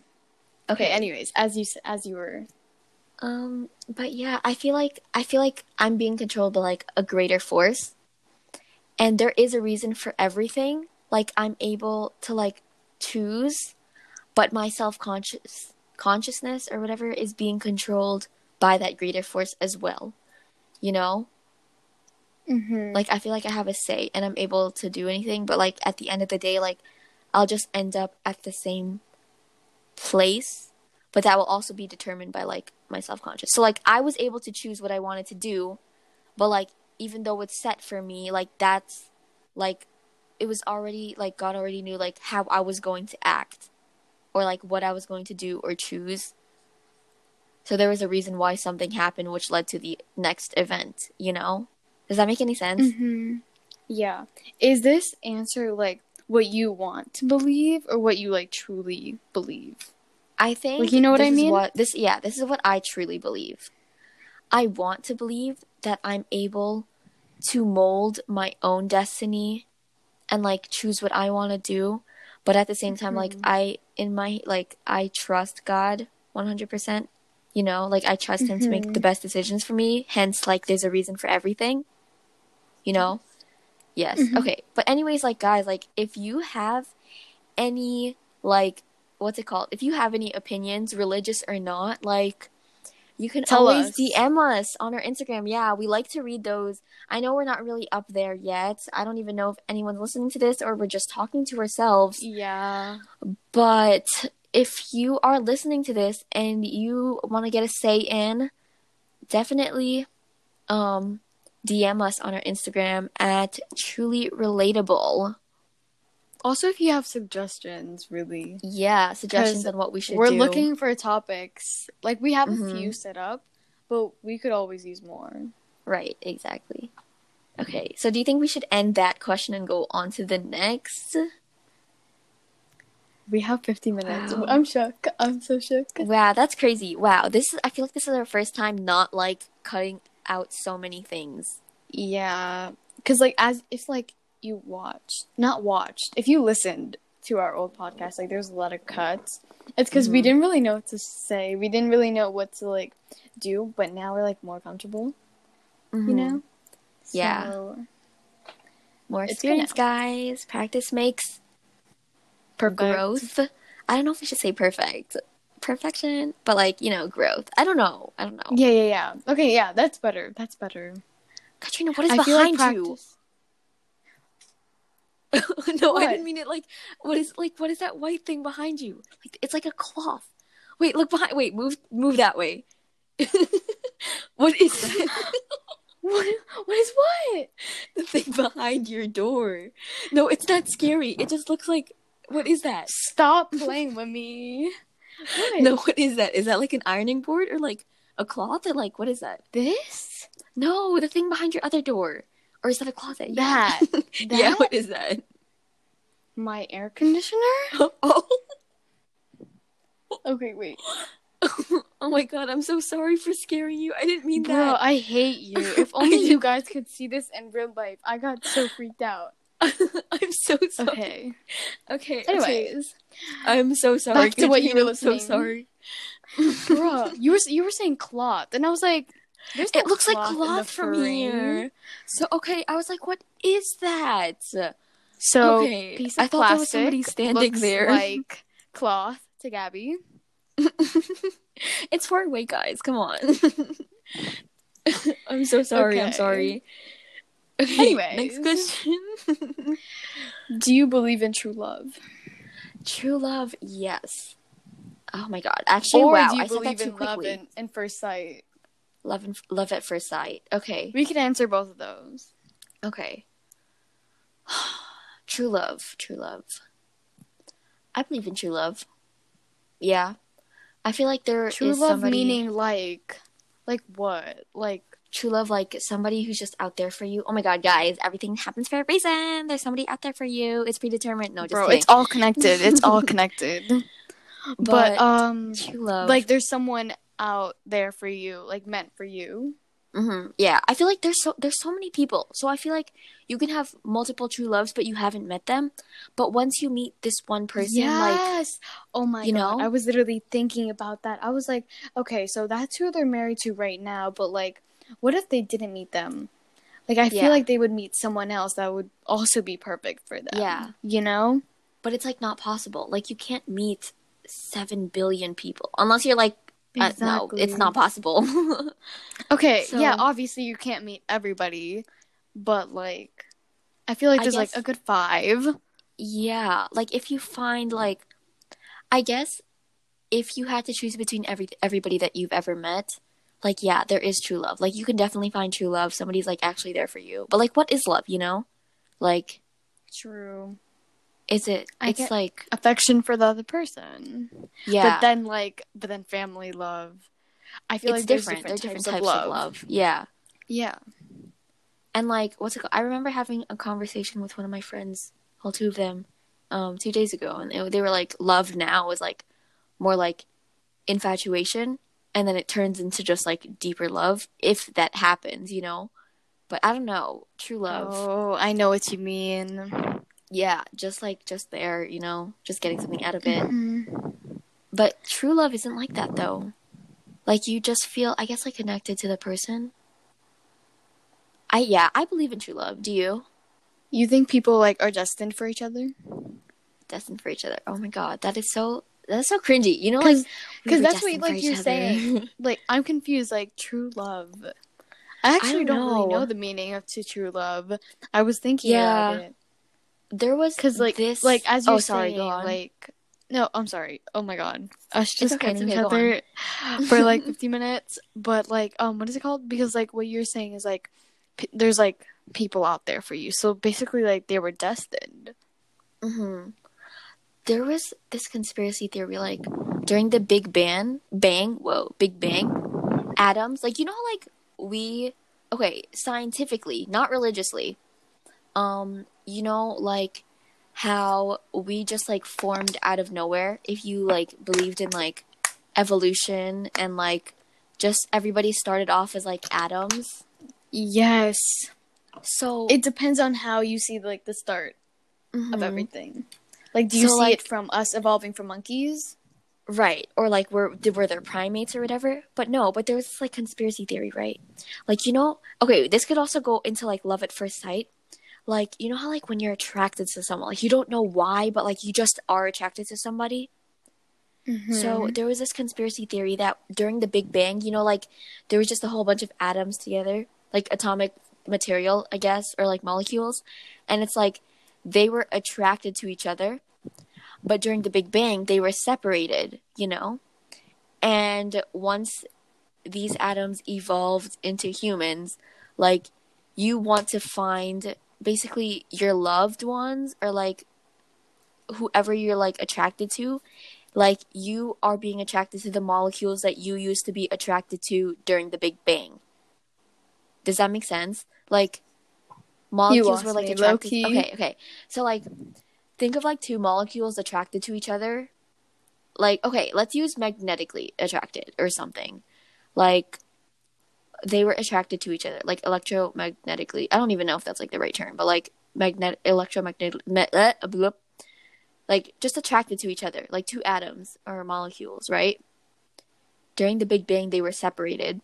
Okay. Anyways, as you as you were. Um, but yeah, I feel like I feel like I'm being controlled by like a greater force. And there is a reason for everything. Like I'm able to like choose, but my self-conscious consciousness or whatever is being controlled by that greater force as well. You know? Mm-hmm. Like I feel like I have a say and I'm able to do anything, but like at the end of the day like I'll just end up at the same place, but that will also be determined by like my self-conscious. So like I was able to choose what I wanted to do, but like even though it's set for me, like that's like it was already like God already knew like how I was going to act or like what I was going to do or choose. So there was a reason why something happened which led to the next event, you know? Does that make any sense? Mm-hmm. Yeah. Is this answer like what you want to believe or what you like truly believe? I think Like, you know what this I mean? what this yeah, this is what I truly believe. I want to believe that I'm able to mold my own destiny and like choose what I want to do, but at the same time like Mhm. I in my like I trust God 100%. You know, like I trust him to make the best decisions for me, hence like there's a reason for everything. You know? Yes. Mhm. Okay. But anyways, like guys, like if you have any like what's it called? If you have any opinions, religious or not, like you can Tell always us. DM us on our Instagram. Yeah, we like to read those. I know we're not really up there yet. I don't even know if anyone's listening to this or we're just talking to ourselves. Yeah. But if you are listening to this and you want to get a say in, definitely um DM us on our Instagram at truly relatable. Also, if you have suggestions, really, Yeah, suggestions on what we should we're do. looking for topics. Like we have Mhm. a few set up, but we could always use more. Right, exactly. Okay, so do you think we should end that question and go on to the next? We have 50 minutes. Wow. I'm shook. I'm so shook. Wow, that's crazy. Wow, this is I feel like this is our first time not like cutting out so many things. Yeah, because like as if like you watched, not watched, if you listened to our old podcast, like there's a lot of cuts. It's because we Mhm. didn't really know what to say. We didn't really know what to like do, but now we're like more comfortable. You Mhm. know? Yeah. So, More experience, guys. Practice makes perfect. growth. I don't know if I should say perfect. Perfection, but like, you know, growth. I don't know. I don't know. Yeah, yeah, yeah. Okay, yeah, that's better. That's better. Katrina, what is I feel like behind you? no, I didn't mean it like what is like what is that white thing behind you? Like it's like a cloth. Wait, look behind wait, move move that way. what is that? What? What is what? the thing behind your door? No, it's not scary. It just looks like what is that? Stop playing with me. What? No, what is that? Is that like an ironing board or like a cloth or like what is that? This? No, the thing behind your other door. Or is that a closet? That. yeah, That? what is that? My air conditioner? Oh. Okay, wait. oh my god, I'm so sorry for scaring you. I didn't mean Bro, that. Bro, I hate you. If only you guys could see this in real life. I got so freaked out. I'm so sorry. Okay. Okay. Anyways, I'm so sorry. Back to what you were I'm so sorry. bro, you were you were saying cloth, and I was like, "There's no It looks like cloth from here. So okay, I was like, what is that? So Okay, piece of I thought there was somebody standing there. like cloth to Gabby. it's far away, guys. Come on. I'm so sorry. I'm sorry. Okay, next question. Do you believe in true love, True love, yes. Oh my god. Actually, or wow, do you I believe in love in first sight? Love and love at first sight. Okay. We can answer both of those. Okay. true love. True love. I believe in true love. Yeah. I feel like there is True love somebody meaning like, like what? Like true love like somebody who's just out there for you. Oh my god, guys, everything happens for a reason. There's somebody out there for you. It's predetermined. No, just bro, kidding. it's all connected. It's all connected. but, But um, true love. like there's someone out there for you, like meant for you. hmm Yeah, I feel like there's so there's so many people. So I feel like you can have multiple true loves, but you haven't met them. But once you meet this one person, like oh my you god. know? I was literally thinking about that. I was like, okay, so that's who they're married to right now, but like what if they didn't meet them? Like I Yeah. feel like they would meet someone else that would also be perfect for them. Yeah. You know? but it's like not possible. Like you can't meet seven billion people unless you're like uh, no, it's not possible. Okay, So- yeah, obviously you can't meet everybody, but like I feel like there's like a good five. yeah, like if you find like, I guess if you had to choose between every everybody that you've ever met, like yeah, there is true love. Like you can definitely find true love. Somebody's like actually there for you. But like, what is love? You know, like True. Is it? I it's like Affection for the other person. yeah, But then like but then family love. I feel it's like there's different. different, They're types, different of, types love. of love. Yeah. Yeah. And like, what's it called? I remember having a conversation with one of my friends, well, two of them, um, two days ago, and they, they were like, "Love now is like more like infatuation, and then it turns into just like deeper love if that happens, you know." But I don't know, true love, Oh, I know what you mean. Yeah, just like just there, you know, just getting something out of it. Mhm. But true love isn't like that though. Like you just feel, I guess, like connected to the person. I yeah, I believe in true love. Do you? You think people like are destined for each other? destined for each other. Oh my god, that is so that is so cringy. You know, like Because we that's what like you're other. saying. Like I'm confused. Like true love. I actually don't don't, really know. know the meaning of to true love. I was thinking Yeah. about it there was because like this. like as you're oh, sorry, saying go on. like no I'm sorry. Oh my god. Us just okay, kidding each other for like 50 minutes but like um what is it called? Because like what you're saying is like p- there's like people out there for you. So basically like they were destined. Hmm There was this conspiracy theory, like during the Big Bang, bang, whoa, Big Bang, atoms, like you know, how, like we, okay, scientifically, not religiously, um, you know, like how we just like formed out of nowhere. If you like believed in like evolution and like just everybody started off as like atoms. yes So it depends on how you see like the start of Mhm. everything like do you So, see like- it from us evolving from monkeys Right. Or like were were there primates or whatever? But no, but there was this like conspiracy theory, right? Like, you know, okay, this could also go into like love at first sight. Like, you know how like when you're attracted to someone, like you don't know why, but like you just are attracted to somebody. So mm-hmm. there was this conspiracy theory that during the Big Bang, you know, like there was just a whole bunch of atoms together, like atomic material, I guess, or like molecules, and it's like they were attracted to each other, but during the Big Bang, they were separated, you know, and once these atoms evolved into humans, like you want to find basically your loved ones or like whoever you're like attracted to like you are being attracted to the molecules that you used to be attracted to during the Big Bang. Does that make sense? Like molecules were like me, attracted. Okay, okay. So like think of like two molecules attracted to each other. Like okay, let's use magnetically attracted or something. Like they were attracted to each other, like electromagnetically. I don't even know if that's like the right term, but like magnet electromagnetic me- uh, bloop. like just attracted to each other, like two atoms or molecules, right? During the Big Bang, they were separated,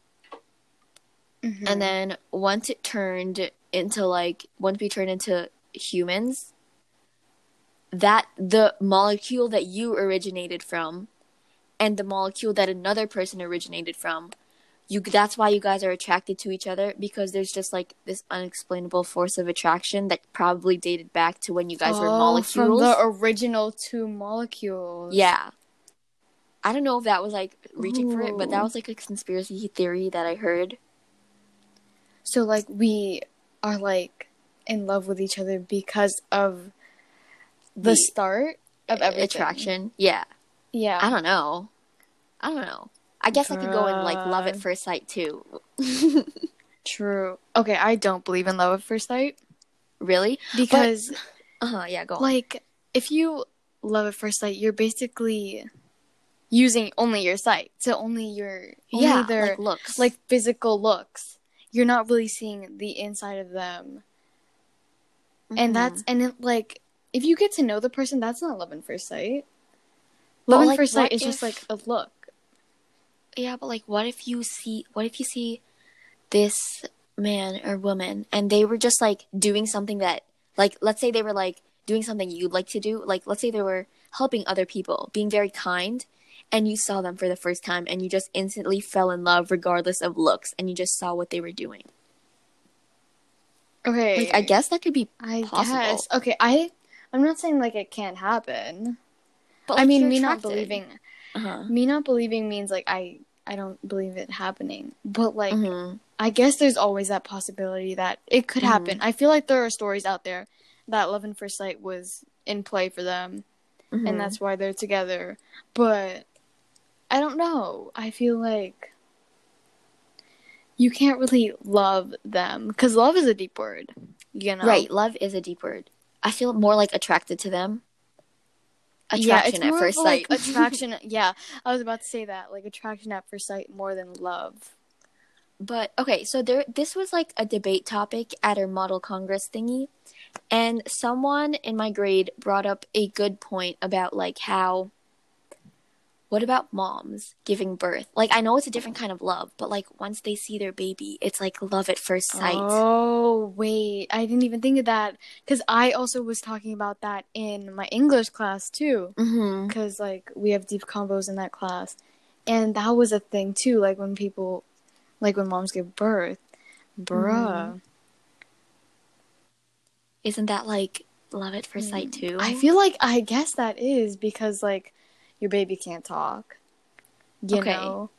Mm-hmm. and then once it turned into like once we turned into humans, that the molecule that you originated from, and the molecule that another person originated from, you that's why you guys are attracted to each other because there's just like this unexplainable force of attraction that probably dated back to when you guys were Oh, molecules. from the original two molecules Yeah. I don't know if that was like reaching for it, but that was like a conspiracy theory that I heard. So like we are like in love with each other because of the, The start of everything. Attraction. Yeah. Yeah. I don't know. I don't know. I guess I could go in like love at first sight too. True. Okay, I don't believe in love at first sight really? because Uh huh. Yeah. Go on. like if you love at first sight, you're basically using only your sight. So only your only yeah. their like looks. like physical looks. you're not really seeing the inside of them. Mhm. And that's and it, like if you get to know the person, that's not love at first sight. Love at like, first sight is just like a look. Yeah, but like, what if you see, what if you see this man or woman and they were just like doing something that, like, let's say they were like doing something you'd like to do. Like, let's say they were helping other people, being very kind, and you saw them for the first time and you just instantly fell in love regardless of looks and you just saw what they were doing. Okay. Like, I guess that could be, I possible. guess. Okay, I I'm not saying like it can't happen. but I mean, me not believing Uh-huh. me not believing means like I I don't believe it happening. But like Mhm. I guess there's always that possibility that it could Mhm. happen. I feel like there are stories out there that love and first sight was in play for them Mhm. and that's why they're together. But I don't know. I feel like you can't really love them because love is a deep word. You know, Right, love is a deep word. I feel more like attracted to them. Attraction yeah, at first of, like, attraction. Yeah, I was about to say that, like attraction at first sight more than love. But okay, so there this was like a debate topic at our model congress thingy and someone in my grade brought up a good point about like how what about moms giving birth? Like I know it's a different kind of love, but like once they see their baby, it's like love at first sight. Oh wait, I didn't even think of that because I also was talking about that in my English class too. Mm-hmm. Because like we have deep combos in that class, and that was a thing too. Like when people, like when moms give birth, bruh. Mm-hmm. Isn't that like love at first sight mm-hmm. too? I feel like I guess that is because like your baby can't talk. You Okay. know.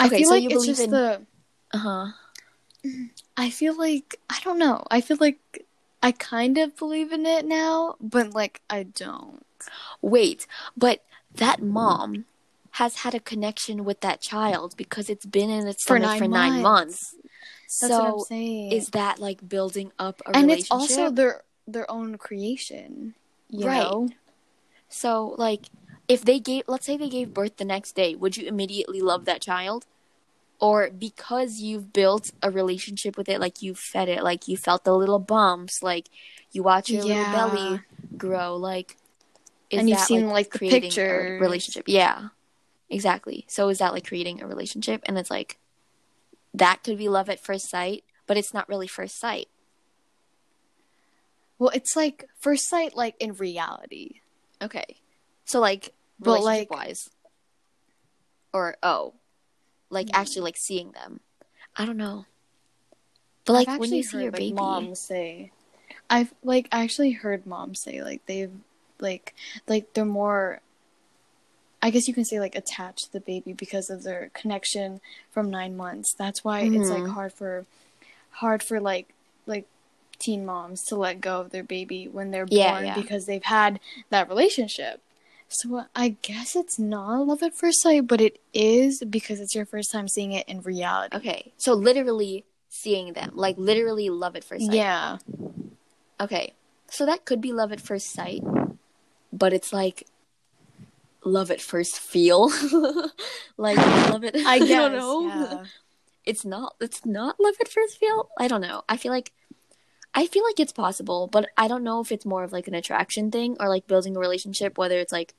I Okay, feel so like it's just in- the. Uh-huh. I feel like I don't know. I feel like I kind of believe in it now, but like I don't. Wait, but that mom has had a connection with that child because it's been in its For stomach nine for nine months. That's what I'm So saying. is that like building up a relationship? and relationship? it's also their their own creation. You Right. know? so like if they gave let's say they gave birth the next day, would you immediately love that child? Or because you've built a relationship with it, like you fed it, like you felt the little bumps, like you watch your Yeah. little belly grow, like is And you've seen, like, the creating a pictures. relationship? Yeah, exactly. So is that like creating a relationship? And it's like that could be love at first sight, but it's not really first sight. Well, it's like first sight, like in reality. Okay. So like But, like- wise. Or oh. Like actually like seeing them. I don't know. But like when you see heard, your like, baby. moms say, I've like actually heard moms say like they've like like they're more. I guess you can say like attached to the baby because of their connection from nine months. That's why it's like Mhm. hard for, hard for like like teen moms to let go of their baby when they're born Yeah, yeah. because they've had that relationship. So I guess it's not love at first sight, but it is because it's your first time seeing it in reality. Okay. So literally seeing them. Like literally love at first sight. Yeah. Okay. So that could be love at first sight. But it's like love at first feel. like love it I guess. don't know. yeah. it's not it's not love at first feel i don't know i feel like i feel like it's possible but i don't know if it's more of like an attraction thing or like building a relationship whether it's like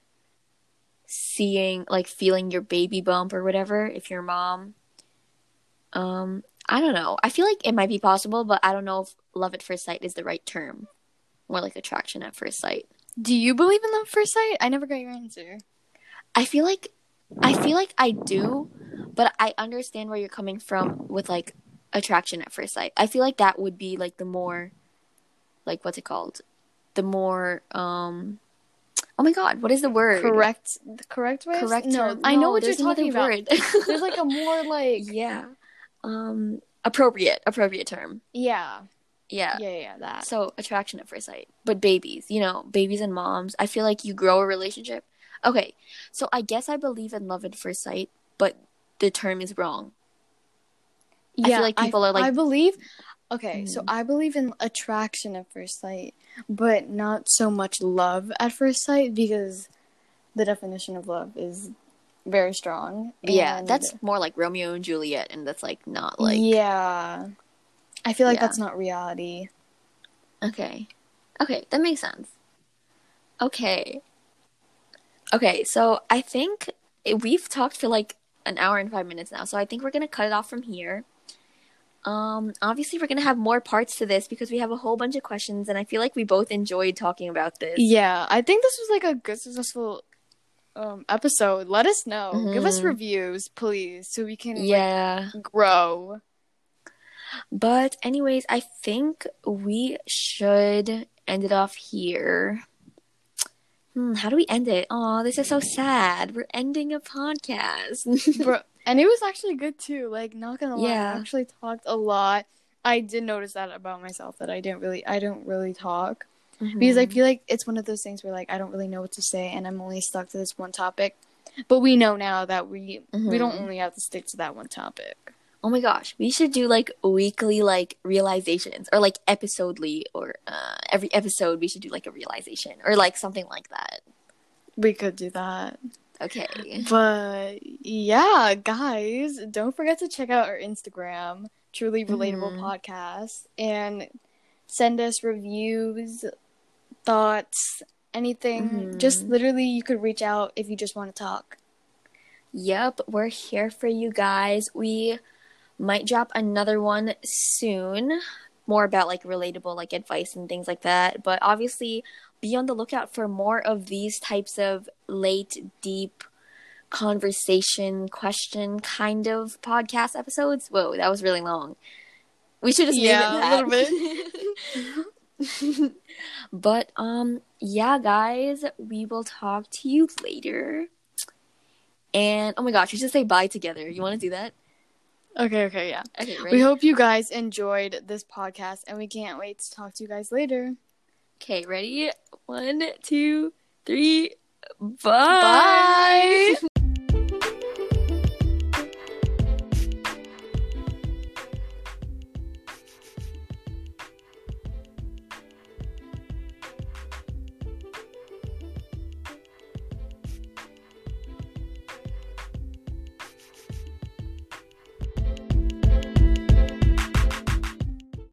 seeing like feeling your baby bump or whatever if you're mom um i don't know i feel like it might be possible but i don't know if love at first sight is the right term more like attraction at first sight Do you believe in love at first sight? I never got your answer. I feel like I feel like I do, but I understand where you're coming from with like attraction at first sight. I feel like that would be like the more like what's it called? The more um Oh my god, what is the word? Correct. The correct way. Correct. No, term? I know what you're talking about. word. There's like a more like yeah. Um appropriate, appropriate term. yeah, Yeah. yeah, yeah. That. So attraction at first sight. But babies, you know, babies and moms, I feel like you grow a relationship. Okay, so I guess I believe in love at first sight, but the term is wrong. I feel like people are like- I believe. Okay, so Mhm. I believe in attraction at first sight, but not so much love at first sight because the definition of love is very strong. yeah, that's more like Romeo and Juliet, and that's like not like yeah. I feel like Yeah. that's not reality. Okay. Okay, that makes sense. Okay. Okay, so I think we've talked for like an hour and five minutes now, so I think we're gonna cut it off from here. Um, obviously, we're gonna have more parts to this because we have a whole bunch of questions, and I feel like we both enjoyed talking about this. Yeah, I think this was like a good successful um episode. Let us know. Give us Mhm. reviews, please, so we can like, Yeah. grow. But anyways, I think we should end it off here. Hmm, how do we end it? Oh, this is so sad. We're ending a podcast. Bro, and it was actually good too. Like, not gonna lie, Yeah. I actually talked a lot. I did notice that about myself that I didn't really, I don't really talk because I Mhm. feel like it's one of those things where like I don't really know what to say and I'm only stuck to this one topic. But we know now that we we don't Mhm. only have to stick to that one topic. Oh my gosh, we should do like weekly like realizations or like episodely or uh, every episode we should do like a realization or like something like that. We could do that. Okay. But yeah, guys, don't forget to check out our Instagram, Truly Relatable Mhm. Podcast, and send us reviews, thoughts, anything. Mhm. Just literally, you could reach out if you just want to talk. Yep, we're here for you guys. We might drop another one soon, more about like relatable like advice and things like that. But obviously, be on the lookout for more of these types of late, deep conversation question kind of podcast episodes. Whoa, that was really long. We should just Yeah, name it a little bit. but um yeah guys, we will talk to you later. And oh my gosh, we should say bye together. You want to do that? Okay, okay, yeah. Okay, We hope you guys enjoyed this podcast, and we can't wait to talk to you guys later. Okay, ready? One, two, three. Bye.